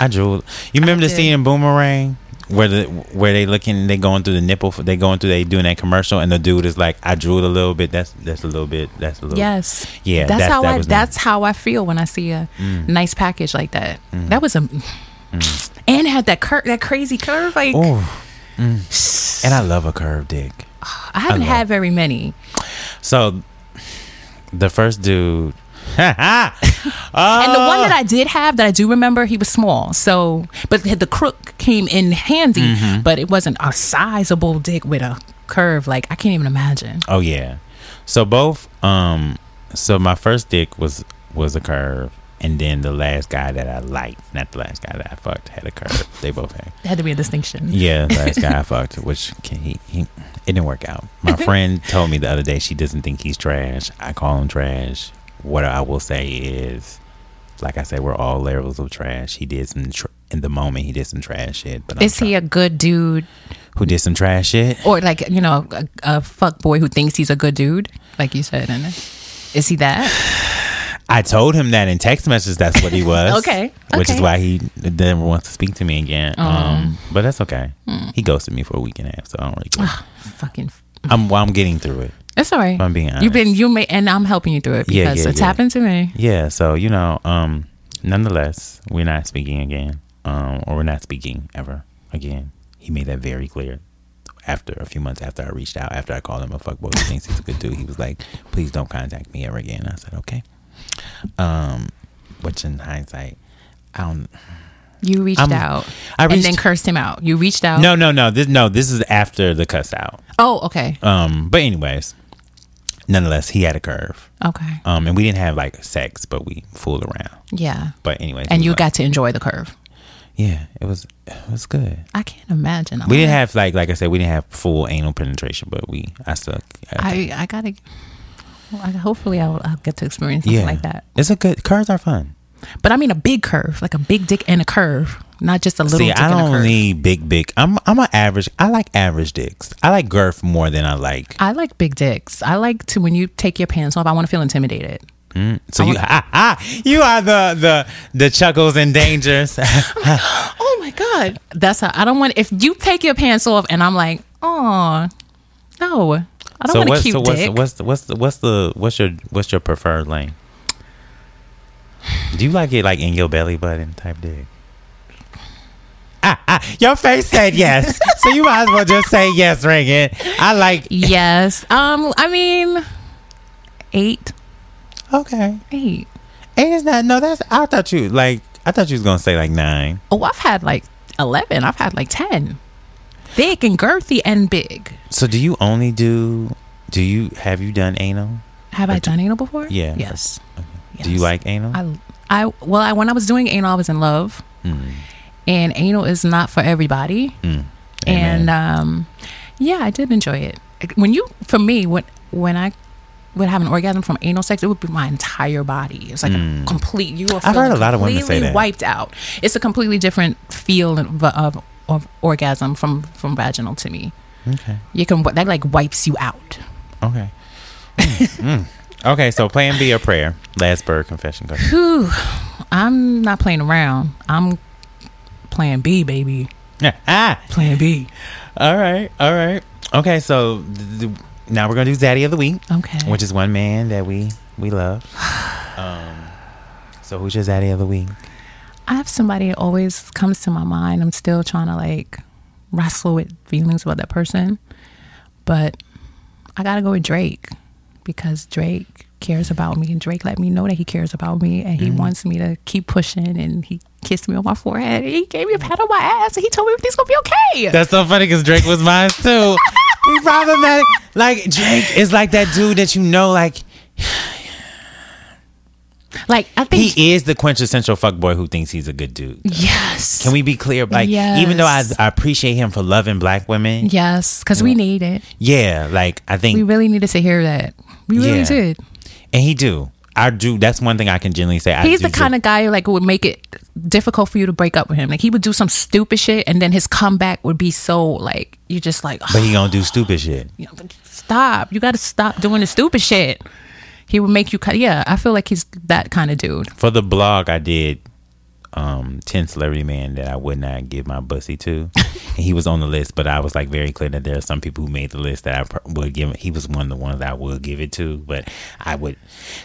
I drooled. You remember the did. scene in Boomerang where the where they looking, they going through the nipple, they going through, they doing that commercial, and the dude is like, I drooled a little bit. That's that's a little bit. That's a little. Yes. Yeah, That's that- how that I. That's how I feel when I see a Mm. nice package like that. That was a. And it had that cur- that crazy curve. Like. Mm. And I love a curved dick. I haven't love- had very many. So the first dude. <laughs> And the one that I did have that I do remember, he was small. So, but the crook came in handy, Mm-hmm. but it wasn't a sizable dick with a curve. Like I can't even imagine. Oh yeah. So both um so my first dick was was a curve and then the last guy that I liked, not the last guy that I fucked had a curve. They both had. It had to be a distinction. Yeah, the last guy I <laughs> fucked, which can, he, he it didn't work out. My friend told me the other day she doesn't think he's trash. I call him trash. What I will say is like I said, we're all levels of trash. He did some tr- in the moment. He did some trash shit. But Is he a good dude, who did some trash shit? or like you know a, a fuck boy who thinks he's a good dude, like you said? And is he that? <sighs> I told him that in text messages. That's what he <laughs> was. Okay, Which is why he never wants to speak to me again. Um, but that's okay. Hmm. He ghosted me for a week and a half, so I don't really care. Fucking. I'm well, I'm getting through it. It's all right. I'm being honest. You've been you may and I'm helping you through it because yeah, it's yeah. happened to me. Yeah. So you know, um, nonetheless, we're not speaking again, um, or we're not speaking ever again. He made that very clear. After a few months after I reached out, after I called him a fuckboy who thinks he's a good dude, he was like, "Please don't contact me ever again." I said, "Okay." Um, which in hindsight, I don't. You reached I'm- out I and reached- then cursed him out. You reached out. No, no, no. This no. This is after the cuss out. Oh, okay. Um, but anyways, nonetheless, he had a curve. Okay. Um, and we didn't have like sex, but we fooled around. Yeah. But anyways, And you like- got to enjoy the curve. yeah, it was it was good. I can't imagine. We didn't have like like I said, we didn't have full anal penetration, but we I stuck. I I gotta. well, I- Hopefully, I'll, I'll get to experience something yeah, like that. It's a good curves are fun. But I mean a big curve, like a big dick and a curve, not just a little See, dick I and a don't need big, big. I'm I'm an average. I like average dicks. I like girth more than I like. I like big dicks. I like to when you take your pants off. I want to feel intimidated. So you ah, ah, you are the the the chuckles and dangers. <laughs> Oh my god, that's how I don't want. If you take your pants off and I'm like, oh no, I don't so want a what's cute so what's dick. what's the, what's the what's the what's your what's your preferred lane? Do you like it like in your belly button type dick? Ah, ah, your face said yes, <laughs> so you might as well just say yes, Regan. I like yes. Um. I mean, eight. okay. Eight. Eight is not no. That's I thought you like I thought you was gonna say like nine. Oh, I've had like eleven. I've had like ten. Thick and girthy and big. So do you only do? Do you have you done anal? Have I done anal before? Yeah. Yes. Do you like anal? I, I well, I, when I was doing anal, I was in love, Mm, and anal is not for everybody. mm. And um, yeah, I did enjoy it. When you, for me, when when I would have an orgasm from anal sex, it would be my entire body. It's like a complete. You are Mm. I've heard a lot of women say that. wiped out. It's a completely different feel of, of, of orgasm from from vaginal to me. okay. You can that like wipes you out. Okay. <laughs> Mm, mm. Okay, so plan B or prayer. Last bird confession. Go. ahead. Whew, I'm not playing around. I'm playing B, baby. Yeah. ah. Plan B. All right. All right. Okay, so th- th- now we're gonna do Zaddy of the week, Okay. which is one man that we we love. <sighs> Um. So who's your Zaddy of the week? I have somebody that always comes to my mind. I'm still trying to like wrestle with feelings about that person. But I gotta go with Drake because Drake cares about me and Drake let me know that he cares about me and he mm. wants me to keep pushing and he kissed me on my forehead and he gave me a pat on my ass and he told me everything's gonna be okay. That's so funny because Drake was mine too. he <laughs> problematic. Like Drake is like that dude that you know, like like I think he is the quintessential fuckboy who thinks he's a good dude. Yes. Can we be clear? Like, even though I, I appreciate him for loving black women, Yes, because we need it. yeah, like I think, We really needed to hear that. We really Yeah. did. and he do. I do. That's one thing I can genuinely say. He's the kind do. of guy who like would make it difficult for you to break up with him. Like he would do some stupid shit, and then his comeback would be so like you're just like, but he <sighs> gonna do stupid shit. you know, stop. You got to stop doing the stupid shit. He would make you. ki- Yeah, I feel like he's that kind of dude. For the blog, I did um 10 celebrity man that I would not give my bussy to. and he was on the list, but I was like very clear that there are some people who made the list that I would give he was one of the ones that I would give it to, but I would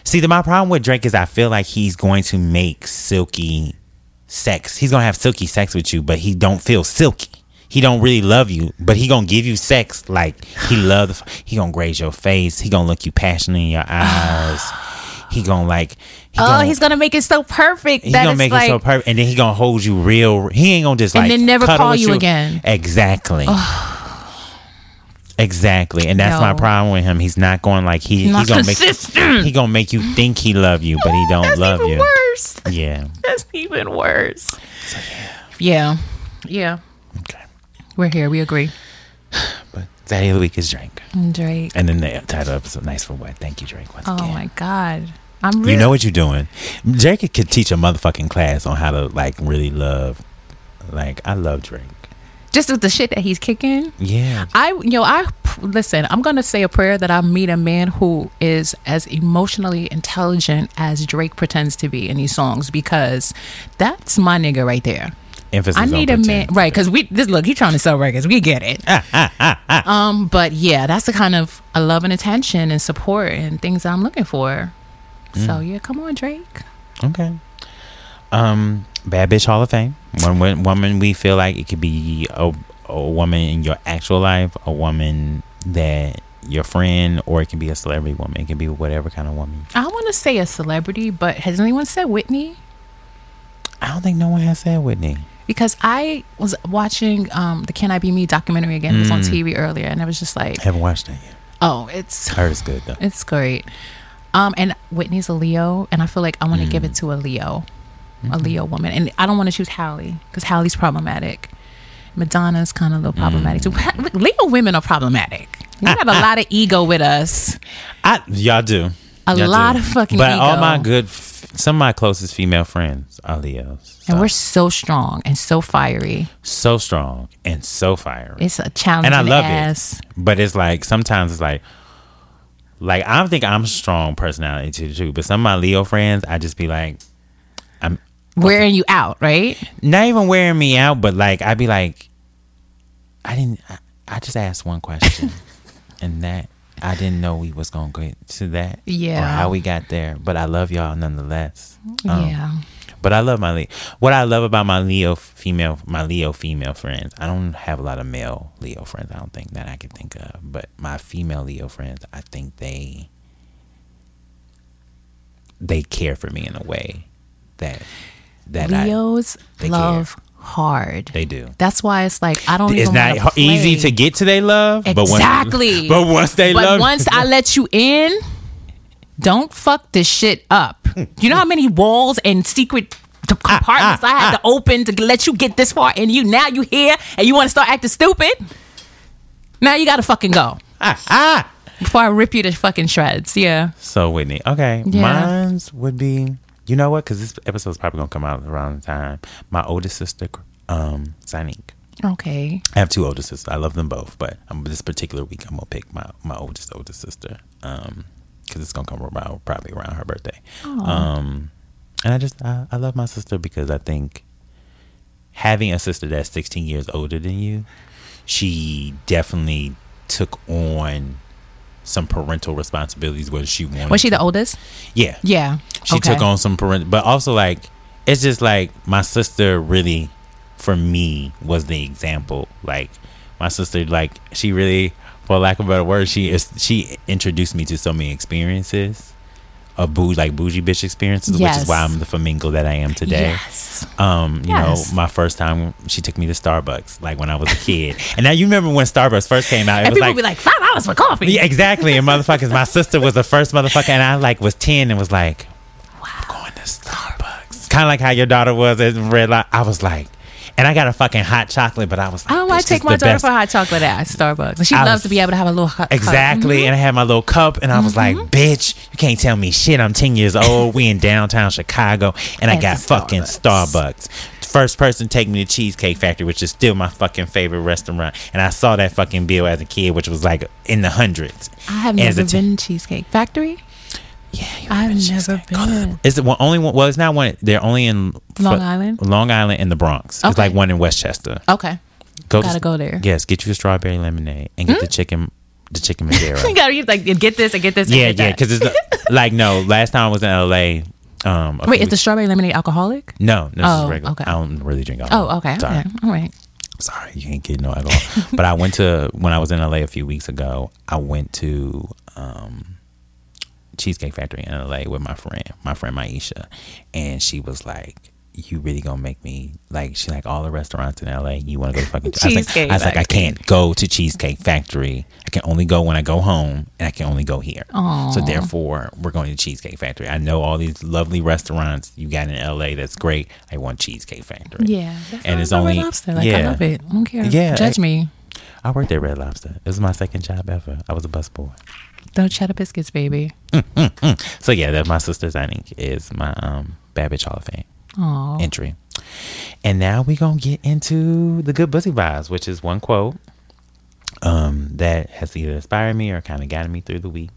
See, that my problem with Drake is I feel like he's going to make silky sex. He's going to have silky sex with you, but he don't feel silky. He don't really love you, but he gonna give you sex like he love. The, f- he gonna graze your face. He gonna look you passionately in your eyes. He gonna like. He Oh, gonna, he's gonna make it so perfect He's gonna make like, it so perfect, and then he gonna hold you real. He ain't gonna just like And then never call with you again. Exactly. Exactly, and that's my problem with him. He's not going like he. Not He's gonna make he gonna make you think he love you, but he <laughs> don't That's love even you. worse. Yeah. <laughs> That's even worse. yeah, yeah. Okay. We're here. We agree. But Zaddy of the week is Drake, Drake. and then the title episode, "Nice for What." Thank you, Drake. Once Oh again. my god. I'm really You know what you're doing. Drake could teach a motherfucking class on how to like really love. Like I love Drake. just with the shit that he's kicking. Yeah. I you know I listen. I'm gonna say a prayer that I meet a man who is as emotionally intelligent as Drake pretends to be in these songs because that's my nigga right there. Emphasis. I need a man, right? Because we this look, he trying to sell records. We get it. <laughs> um, but yeah, that's the kind of a love and attention and support and things I'm looking for. So Mm. yeah, come on, Drake. Okay. Um, Bad Bitch Hall of Fame. One wo- woman we feel like it could be a, a woman in your actual life, a woman that your friend, or it can be a celebrity woman. It can be whatever kind of woman. I want to say a celebrity, but has anyone said Whitney? I don't think no one has said Whitney. Because I was watching um, the Can I Be Me documentary again. It was on Mm. TV earlier, and I was just like, I haven't watched that yet. oh, it's it's good though. it's great. Um, and Whitney's a Leo, and I feel like I want to give Mm. it to a Leo, a Mm-hmm. Leo woman, and I don't want to choose Halle because Halle's problematic. Madonna's kind of a little problematic too. Mm. Ha- Leo women are problematic. We got a lot of ego with us. I y'all do. A Y'all lot do. of fucking But all my good, some of my closest female friends are Leos. and we're so strong and so fiery. so strong and so fiery. It's a challenge. and I love ass. it. But it's like sometimes it's like like I think I'm strong personality too, too. But some of my Leo friends, I just be like, I'm Wearing you out, right? not even wearing me out, but like I'd be like, I didn't. I, I just asked one question, <laughs> and that I didn't know we was gonna get to that. Yeah. Or how we got there, but I love y'all nonetheless. Um, yeah. But I love my Leo. What I love about my Leo female, my Leo female friends, I don't have a lot of male Leo friends. I don't think that I can think of. But my female Leo friends, I think they they care for me in a way that that I, Leos they love hard. they do. That's why it's like I don't It's not easy to get to their love, but once, Exactly. <laughs> but once they But love, once I <laughs> let you in, don't fuck this shit up. You know how many walls and secret compartments ah, I had to open to let you get this far, and you now you here and you want to start acting stupid. Now you gotta fucking go ah, ah. before I rip you to fucking shreds. Yeah. So Whitney, okay, Yeah. mine's would be, you know what? Because this episode's probably gonna come out around the time. My oldest sister, um, Sanique. Okay. I have two older sisters. I love them both, but um, this particular week I'm gonna pick my my oldest oldest sister, um, because it's gonna come around probably around her birthday. Um, and I just I, I love my sister because I think having a sister that's 16 years older than you, she definitely took on some parental responsibilities whether she wanted. Was she to. the oldest? Yeah, Yeah. she Okay. took on some parental, but also like it's just like my sister really, for me, was the example. Like my sister, like she really, for lack of a better word, she is she introduced me to so many experiences. Of bougie, like bougie bitch experiences, which is why I'm the flamingo that I am today. Yes. Um, you Yes. know, my first time she took me to Starbucks, like when I was a kid. <laughs> and now you remember when Starbucks first came out, it And was people like be like five dollars for coffee. yeah, exactly. And motherfuckers, my sister was the first motherfucker, and I like was ten and was like, "I'm going to Starbucks." Kind of like how your daughter was at Red Light. I was like, and I got a fucking hot chocolate, but I was like, I don't want to take my daughter best." for hot chocolate at Starbucks. And she I loves was- to be able to have a little hot cup. Exactly, and I had my little cup, and I was like, Mm-hmm. "Bitch, you can't tell me shit. I'm ten years old. We in downtown Chicago, and I got the fucking Starbucks. Starbucks." First person take me to Cheesecake Factory, which is still my fucking favorite restaurant, and I saw that fucking bill as a kid, which was like in the hundreds. I have never teen- been Cheesecake Factory. Yeah, you I've remember never Cheesecake. Go been. It's the one, only one. Well, it's not one. They're only in Long fu- Island? Long Island, in the Bronx. It's like one in Westchester. Okay. Go Gotta go there. Hmm? Yes, get you a strawberry lemonade and get the chicken, the chicken <laughs> Madeira. You gotta you like get this and get this. And yeah, get yeah. Because it's the- <laughs> like no. Last time I was in L.A. Um, Wait, is the strawberry lemonade alcoholic? no, no, Oh, regular. okay. I don't really drink alcohol. Oh, okay. Sorry. Okay. All right. Sorry, you can't get no alcohol. but I went to when I was in LA a few weeks ago. I went to um, Cheesecake Factory in LA with my friend, my friend Maisha, and she was like, "You really gonna make me like?" She like all the restaurants in LA. You want to go to fucking I was like, Cheesecake I was like, I can't go to Cheesecake Factory. I can only go when I go home, and I can only go here. So therefore, we're going to Cheesecake Factory. I know all these lovely restaurants you got in LA. That's great. I want Cheesecake Factory. Yeah. That's And it's only- lobster. Like I love it. I don't care. Yeah, Judge I- me. I worked at Red Lobster. It was my second job ever. I was a busboy. Don't cheddar biscuits, baby. <laughs> So yeah, that my sister's I think is my um Bad Bitch Hall of Fame Oh. entry. And now we gonna get into the good pussy vibes, which is one quote um that has either inspired me or kind of gotten me through the week.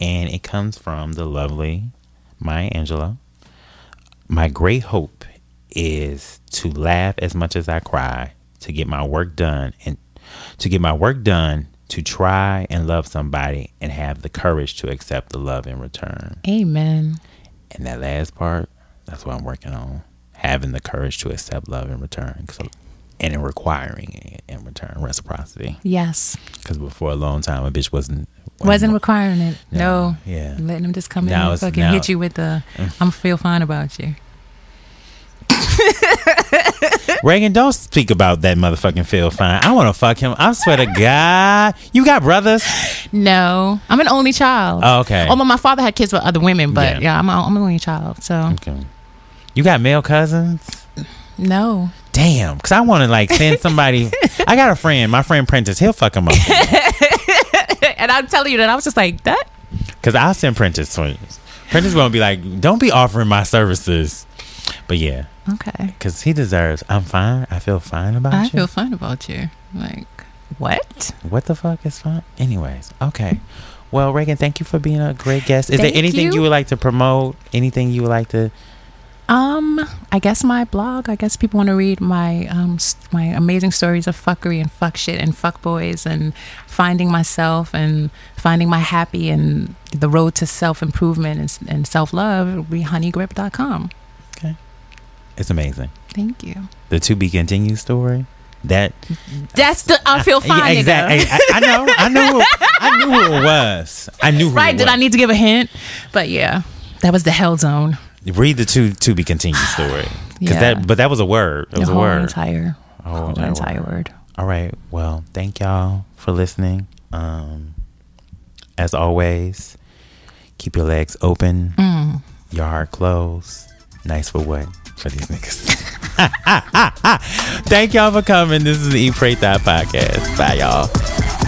And it comes from the lovely Maya Angelou. My great hope is to laugh as much as I cry, to get my work done and to get my work done, to try and love somebody and have the courage to accept the love in return. Amen. And that last part, that's what I'm working on. Having the courage to accept love in return. So, and in requiring it in return, reciprocity. Yes. Because before a long time, a bitch wasn't. Wasn't requiring it. No. Yeah. Letting them just come in and fucking now- hit you with the mm. I'm feel fine about you. <laughs> Regan, don't speak about that motherfucking Phil Fine. I want to fuck him. I swear to God. You got brothers? No. I'm an only child. Oh, okay. Although my father had kids with other women, but Yeah. yeah, I'm, a, I'm an only child. So Okay. You got male cousins? no. Damn. Because I want to like send somebody. <laughs> I got a friend, my friend Prentice. He'll fuck him up. <laughs> and I'm telling you that I was just like that. Because I'll send Prentice twins. Prentice gonna be like, don't be offering my services. But yeah, Okay. because he deserves. I'm fine. I feel fine about I you. I feel fine about you. Like, what? what the fuck is fine? Anyways, okay. Well, Regan, thank you for being a great guest. Is Thank there anything you. you would like to promote? Anything you would like to? Um, I guess my blog. I guess people want to read my um my amazing stories of fuckery and fuck shit and fuck boys and finding myself and finding my happy and the road to self improvement and, and self love. Be honeygrip.com. It's amazing. Thank you. The to be continued story. That That's the I feel fine. Yeah, exactly. I, I know. I know. I knew who it was. I knew who Right? Did. I need to give a hint? But yeah, that was the hell zone. read the to to be continued <sighs> story? Because Yeah. that, but that was a word. It The was a word. entire, Oh, whole entire word. word. All right. Well, thank y'all for listening. Um, as always, keep your legs open, Mm. your heart closed. Nice for what? For these niggas. <laughs> thank y'all for coming. This is the Eat Pray Thot podcast. Bye, y'all.